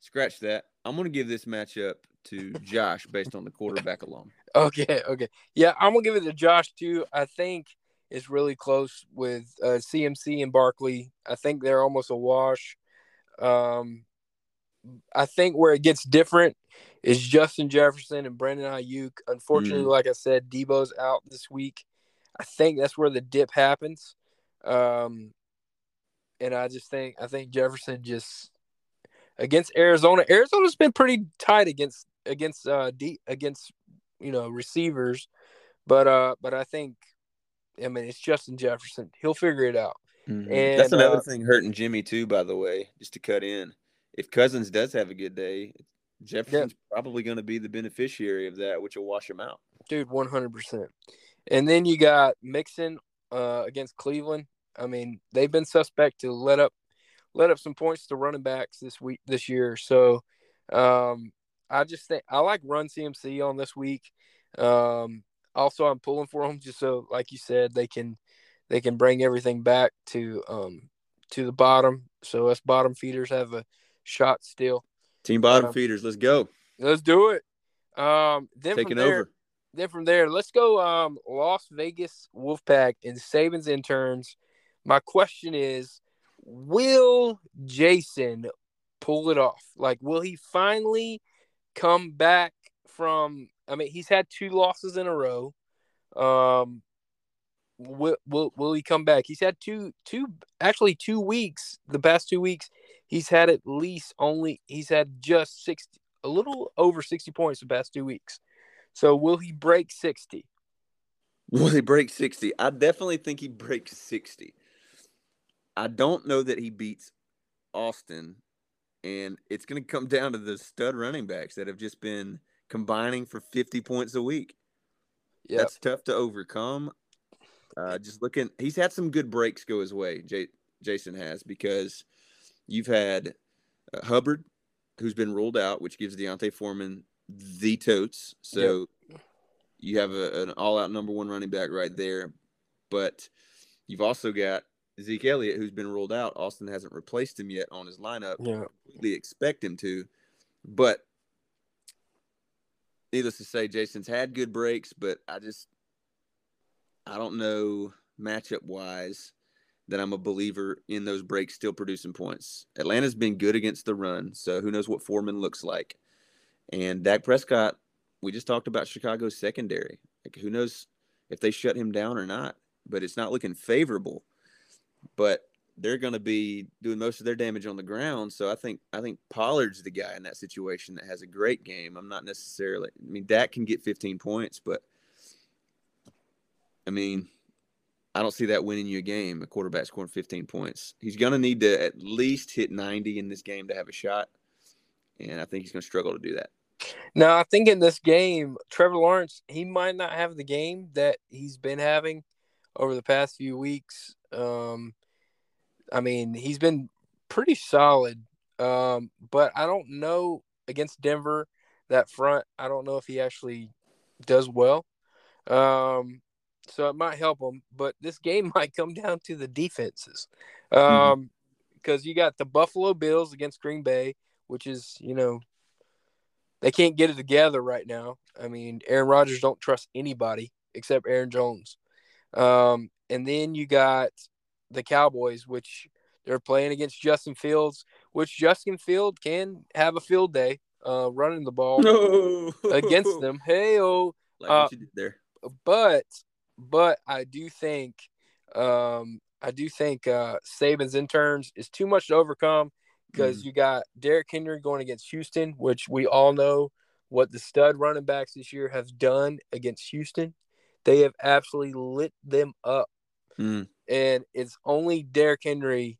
Scratch that. I'm going to give this matchup to Josh based on the quarterback alone. (laughs) Okay, okay, yeah, I'm gonna give it to Josh too. I think it's really close with uh, CMC and Barkley. I think they're almost a wash. Um, I think where it gets different is Justin Jefferson and Brandon Aiyuk. Unfortunately, Mm. like I said, Deebo's out this week. I think that's where the dip happens. Um, and I just think I think Jefferson just against Arizona. Arizona's been pretty tight against against uh D, against you know receivers, but uh but I think I mean it's Justin Jefferson. He'll figure it out. That's And, that's another uh, thing hurting Jimmy too. By the way, just to cut in, if Cousins does have a good day, Jefferson's probably going to be the beneficiary of that, which will wash him out. Dude, one hundred percent. And then you got Mixon uh, against Cleveland. I mean, they've been suspect to let up let up some points to running backs this week this year. So um, I just think I like run CMC on this week. Um, also, I'm pulling for them just so, like you said, they can they can bring everything back to um, to the bottom. So us bottom feeders have a shot still. Team bottom Um, feeders, let's go. Let's do it. Um, then Taking from there, over. then from there, let's go um Las Vegas Wolfpack and Saban's interns. My question is, will Jason pull it off? Like, will he finally come back from I mean, he's had two losses in a row. Um will will will he come back? He's had two two actually two weeks, the past two weeks, he's had at least only he's had just 60 a little over 60 points the past two weeks. So will he break 60? Will he break 60? I definitely think he breaks 60. I don't know that he beats Austin, and it's going to come down to the stud running backs that have just been combining for 50 points a week. Yeah. That's tough to overcome. Uh, just looking, he's had some good breaks go his way. J- Jason has because you've had uh, Hubbard, who's been ruled out, which gives D'Onta Foreman the totes. So you have a, an all-out number one running back right there. But you've also got Zeke Elliott, who's been ruled out. Austin hasn't replaced him yet on his lineup Yeah. completely expect him to. But needless to say, Jason's had good breaks, but I just I don't know matchup wise that I'm a believer in those breaks still producing points. Atlanta's been good against the run, so who knows what Foreman looks like. And Dak Prescott, we just talked about Chicago's secondary. Like who knows if they shut him down or not, but it's not looking favorable. But they're going to be doing most of their damage on the ground. So I think I think Pollard's the guy in that situation that has a great game. I'm not necessarily. I mean, Dak can get 15 points, but I mean, I don't see that winning you a game. A quarterback scoring 15 points. He's going to need to at least hit 90 in this game to have a shot, and I think he's going to struggle to do that. Now, I think in this game, Trevor Lawrence, he might not have the game that he's been having over the past few weeks. Um, I mean, he's been pretty solid, um, but I don't know against Denver that front. I don't know if he actually does well. Um, so it might help him, but this game (laughs) might come down to the defenses. Um, because you got the Buffalo Bills against Green Bay, which is you know they can't get it together right now. I mean, Aaron Rodgers don't trust anybody except Aaron Jones. Um, and then you got the Cowboys, which they're playing against Justin Fields, which Justin Field can have a field day uh, running the ball No, (laughs) against them. Hey, oh, Like Uh, what you did there. but but I do think, um, I do think uh, Saban's interns is too much to overcome because mm. you got Derrick Henry going against Houston, which we all know what the stud running backs this year have done against Houston. They have absolutely lit them up. Mm. And it's only Derrick Henry,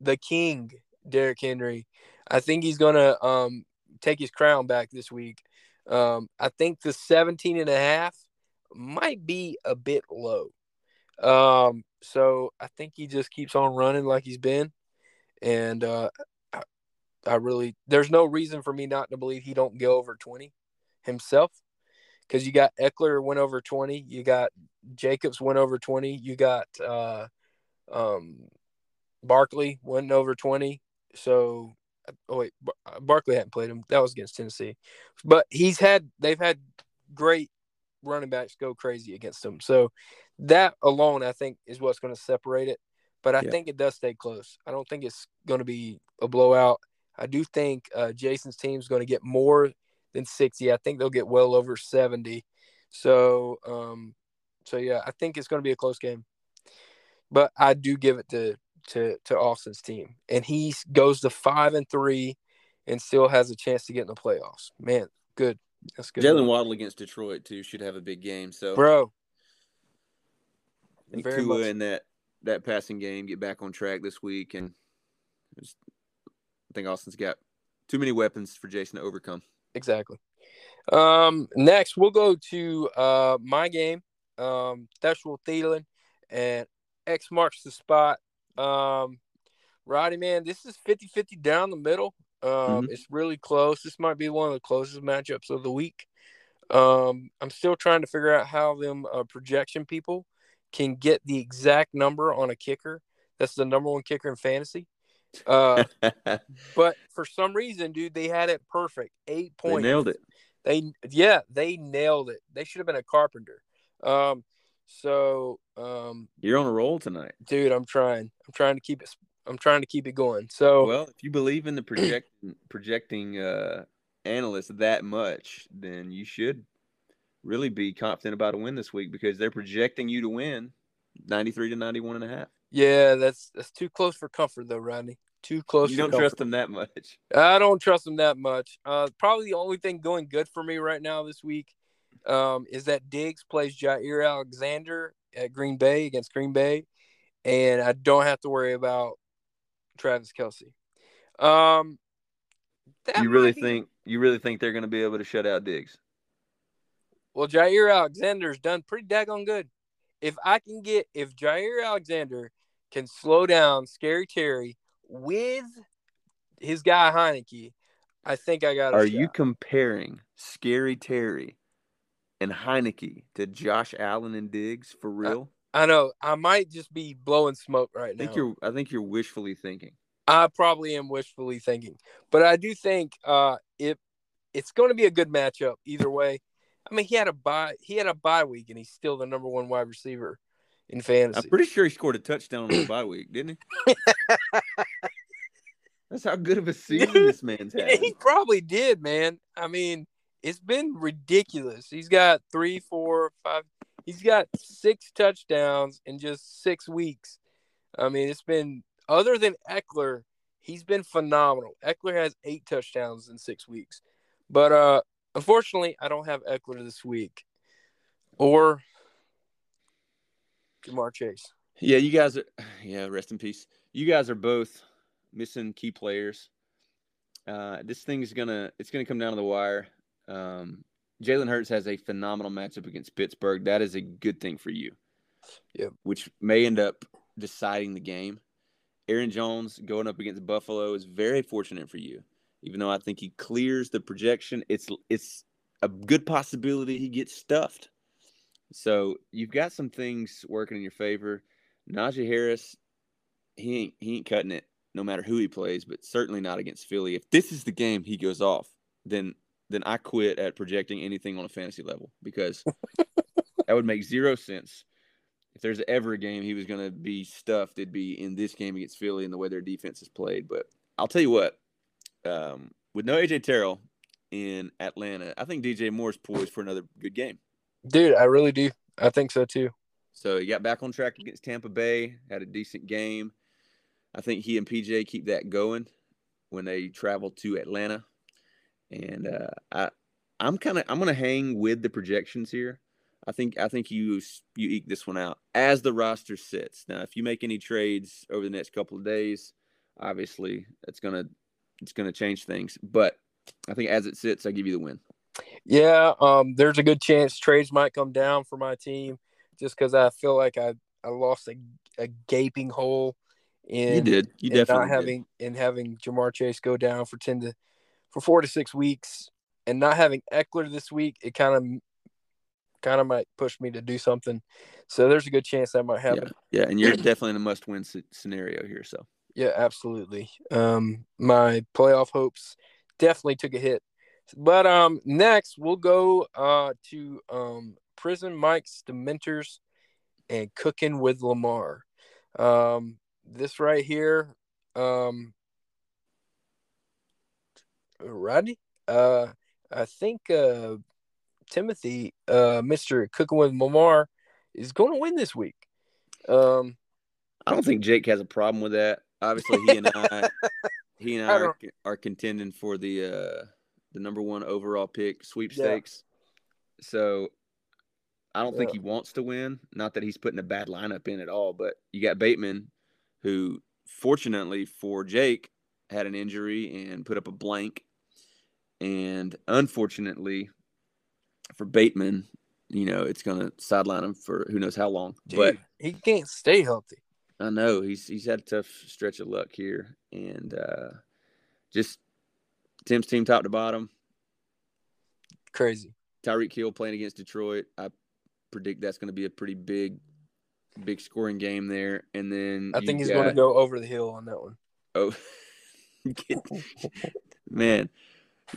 the king, Derrick Henry. I think he's to um, take his crown back this week. Um, I think the 17 and a half might be a bit low. Um, so I think he just keeps on running like he's been. And uh, I, I really, there's no reason for me not to believe he don't go over 20 himself because you got Ekeler went over 20, you got Jacobs went over 20, you got uh, um, Barkley went over 20. So, oh wait, uh, Barkley hadn't played him. That was against Tennessee, but he's had they've had great running backs go crazy against him. So that alone, I think, is what's going to separate it. But I yeah. think it does stay close. I don't think it's going to be a blowout. I do think uh, Jason's team is going to get more than 60. I think they'll get well over 70. So, um, so yeah, I think it's going to be a close game. But I do give it to to to Austin's team, and he goes to five and three, and still has a chance to get in the playoffs. Man, good. That's good. Jalen Waddle against Detroit too should have a big game. So, bro, I think Tua much. in that that passing game get back on track this week, and I think Austin's got too many weapons for Jason to overcome exactly. Um, next, we'll go to uh, my game, um, Theshel Thielen, and X marks the spot. Um, Roddy, man, this is 50 50 down the middle. Um, mm-hmm. It's really close. This might be one of the closest matchups of the week. Um, I'm still trying to figure out how them uh, projection people can get the exact number on a kicker. That's the number one kicker in fantasy. Uh, (laughs) but for some reason, dude, they had it perfect. Eight points. They nailed it. They yeah, they nailed it. They should have been a carpenter. Um, so um, you're on a roll tonight, dude. I'm trying. I'm trying to keep it. I'm trying to keep it going. So well, if you believe in the project (clears throat) projecting uh, analysts that much, then you should really be confident about a win this week because they're projecting you to win 93 to 91 and a half. Yeah, that's that's too close for comfort though, Rodney. Too close. You don't comfort. trust them that much. (laughs) I don't trust them that much. Uh, probably the only thing going good for me right now this week um, is that Diggs plays Jaire Alexander at Green Bay against Green Bay, and I don't have to worry about Travis Kelce. Um, you really be... think you really think they're going to be able to shut out Diggs? Well, Jaire Alexander's done pretty daggone good. If I can get if Jaire Alexander can slow down Scary Terry with his guy Heinicke, I think I got. Are shot. you comparing Scary Terry and Heinicke to Josh Allen and Diggs for real? I, I know. I might just be blowing smoke right I think now. You're, I think you're wishfully thinking. I probably am wishfully thinking, but I do think uh, it it's going to be a good matchup either way. I mean, he had a bye. He had a bye week, and he's still the number one wide receiver in fantasy. I'm pretty sure he scored a touchdown on the bye week, didn't he? (laughs) That's how good of a (laughs) season this man's had. He probably did, man. I mean, it's been ridiculous. He's got three, four, five. He's got six touchdowns in just six weeks. I mean, it's been other than Ekeler, he's been phenomenal. Ekeler has eight touchdowns in six weeks, but uh, unfortunately, I don't have Ekeler this week, or Ja'Marr Chase. Yeah, you guys are. (sighs) Yeah, rest in peace. You guys are both missing key players. Uh, this thing is gonna. It's gonna come down to the wire. Um, Jalen Hurts has a phenomenal matchup against Pittsburgh. That is a good thing for you. Yeah. Which may end up deciding the game. Aaron Jones going up against Buffalo is very fortunate for you. Even though I think he clears the projection, it's it's a good possibility he gets stuffed. So you've got some things working in your favor. Najee Harris, he ain't he ain't cutting it no matter who he plays, but certainly not against Philly. If this is the game he goes off, then then I quit at projecting anything on a fantasy level because (laughs) that would make zero sense. If there's ever a game he was going to be stuffed, it'd be in this game against Philly and the way their defense is played. But I'll tell you what, um, with no AJ Terrell in Atlanta, I think DJ Moore's poised for another good game. Dude, I really do. I think so too. So he got back on track against Tampa Bay, had a decent game. I think he and PJ keep that going when they travel to Atlanta. And uh, I, I'm kind of I'm going to hang with the projections here. I think I think you you eke this one out as the roster sits. Now, if you make any trades over the next couple of days, obviously it's gonna it's gonna change things. But I think as it sits, I give you the win. Yeah, um, there's a good chance trades might come down for my team, just because I feel like I I lost a, a gaping hole in you did you definitely not having did. in having Ja'Marr Chase go down for ten to for four to six weeks and not having Ekeler this week. It kind of kind of might push me to do something. So there's a good chance that might happen. Yeah, yeah and you're definitely in a must-win scenario here. So yeah, absolutely. Um, my playoff hopes definitely took a hit. But um, next we'll go uh to um Prison Mike's Dementors and Cooking with Lamar. Um, this right here, um, Rodney, uh, I think uh Timothy, uh, Mister Cooking with Lamar, is going to win this week. Um, I don't think Jake has a problem with that. Obviously, he and I, (laughs) he and I, I are, are, contending for the uh, the number one overall pick sweepstakes. Yeah. So I don't yeah. think he wants to win. Not that he's putting a bad lineup in at all, but you got Bateman, who fortunately for Jake had an injury and put up a blank, and unfortunately for Bateman, you know, it's going to sideline him for who knows how long. Dude, but he can't stay healthy. I know he's he's had a tough stretch of luck here, and uh, just Tim's team top to bottom. Crazy. Tyreek Hill playing against Detroit. I predict that's going to be a pretty big, big scoring game there. And then I think he's got, going to go over the hill on that one. Oh, (laughs) man,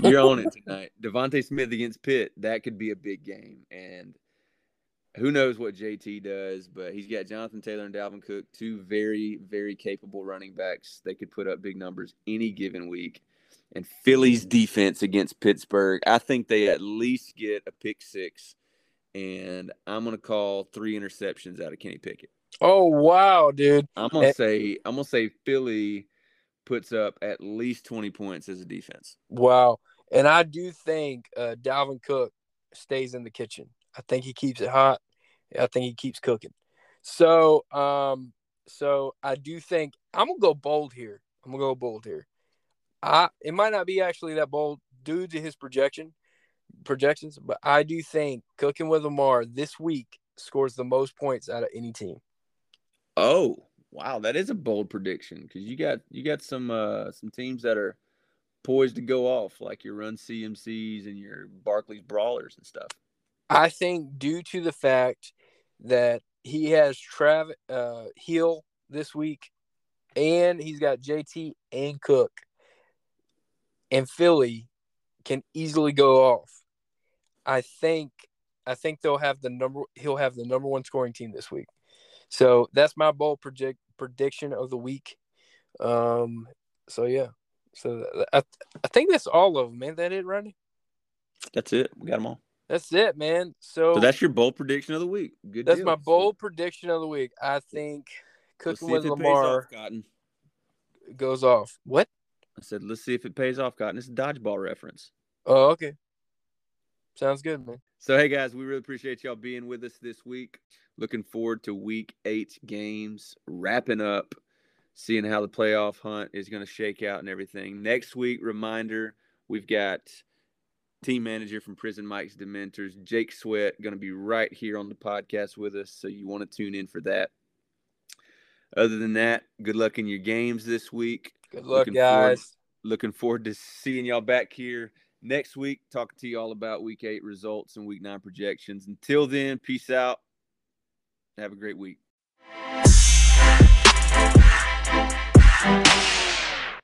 you're on it tonight. DeVonta Smith against Pitt. That could be a big game, and who knows what JT does, but he's got Jonathan Taylor and Dalvin Cook, two very, very capable running backs. They could put up big numbers any given week. And Philly's defense against Pittsburgh, I think they at least get a pick six. And I'm gonna call three interceptions out of Kenny Pickett. Oh wow, dude! I'm gonna say I'm gonna say Philly puts up at least 20 points as a defense. Wow. And I do think uh, Dalvin Cook stays in the kitchen. I think he keeps it hot. I think he keeps cooking. So, um, so I do think I'm gonna go bold here. I'm gonna go bold here. I it might not be actually that bold due to his projection projections, but I do think cooking with Lamar this week scores the most points out of any team. Oh, wow, that is a bold prediction because you got you got some uh some teams that are poised to go off, like your run CMCs and your Barkley's brawlers and stuff. I think due to the fact that he has Travis uh, Hill this week, and he's got JT and Cook, and Philly can easily go off. I think I think they'll have the number. He'll have the number one scoring team this week. So that's my bold project prediction of the week. Um. So yeah. So I I think that's all of them, man. That it, Rodney? That's it. We got them all. That's it, man. So, so that's your bold prediction of the week. Good. That's deal. my bold so, prediction of the week. I think cooking with Lamar off, goes off. What? I said, let's see if it pays off, Cotton. It's a dodgeball reference. Oh, okay. Sounds good, man. So, hey guys, we really appreciate y'all being with us this week. Looking forward to week eight games, wrapping up, seeing how the playoff hunt is going to shake out and everything. Next week, reminder, we've got team manager from Prison Mike's Dementors, Jake Sweat, going to be right here on the podcast with us. So you want to tune in for that. Other than that, good luck in your games this week. Good luck, looking guys. Forward, looking forward to seeing y'all back here next week, talking to you all about week eight results and week nine projections. Until then, peace out. Have a great week.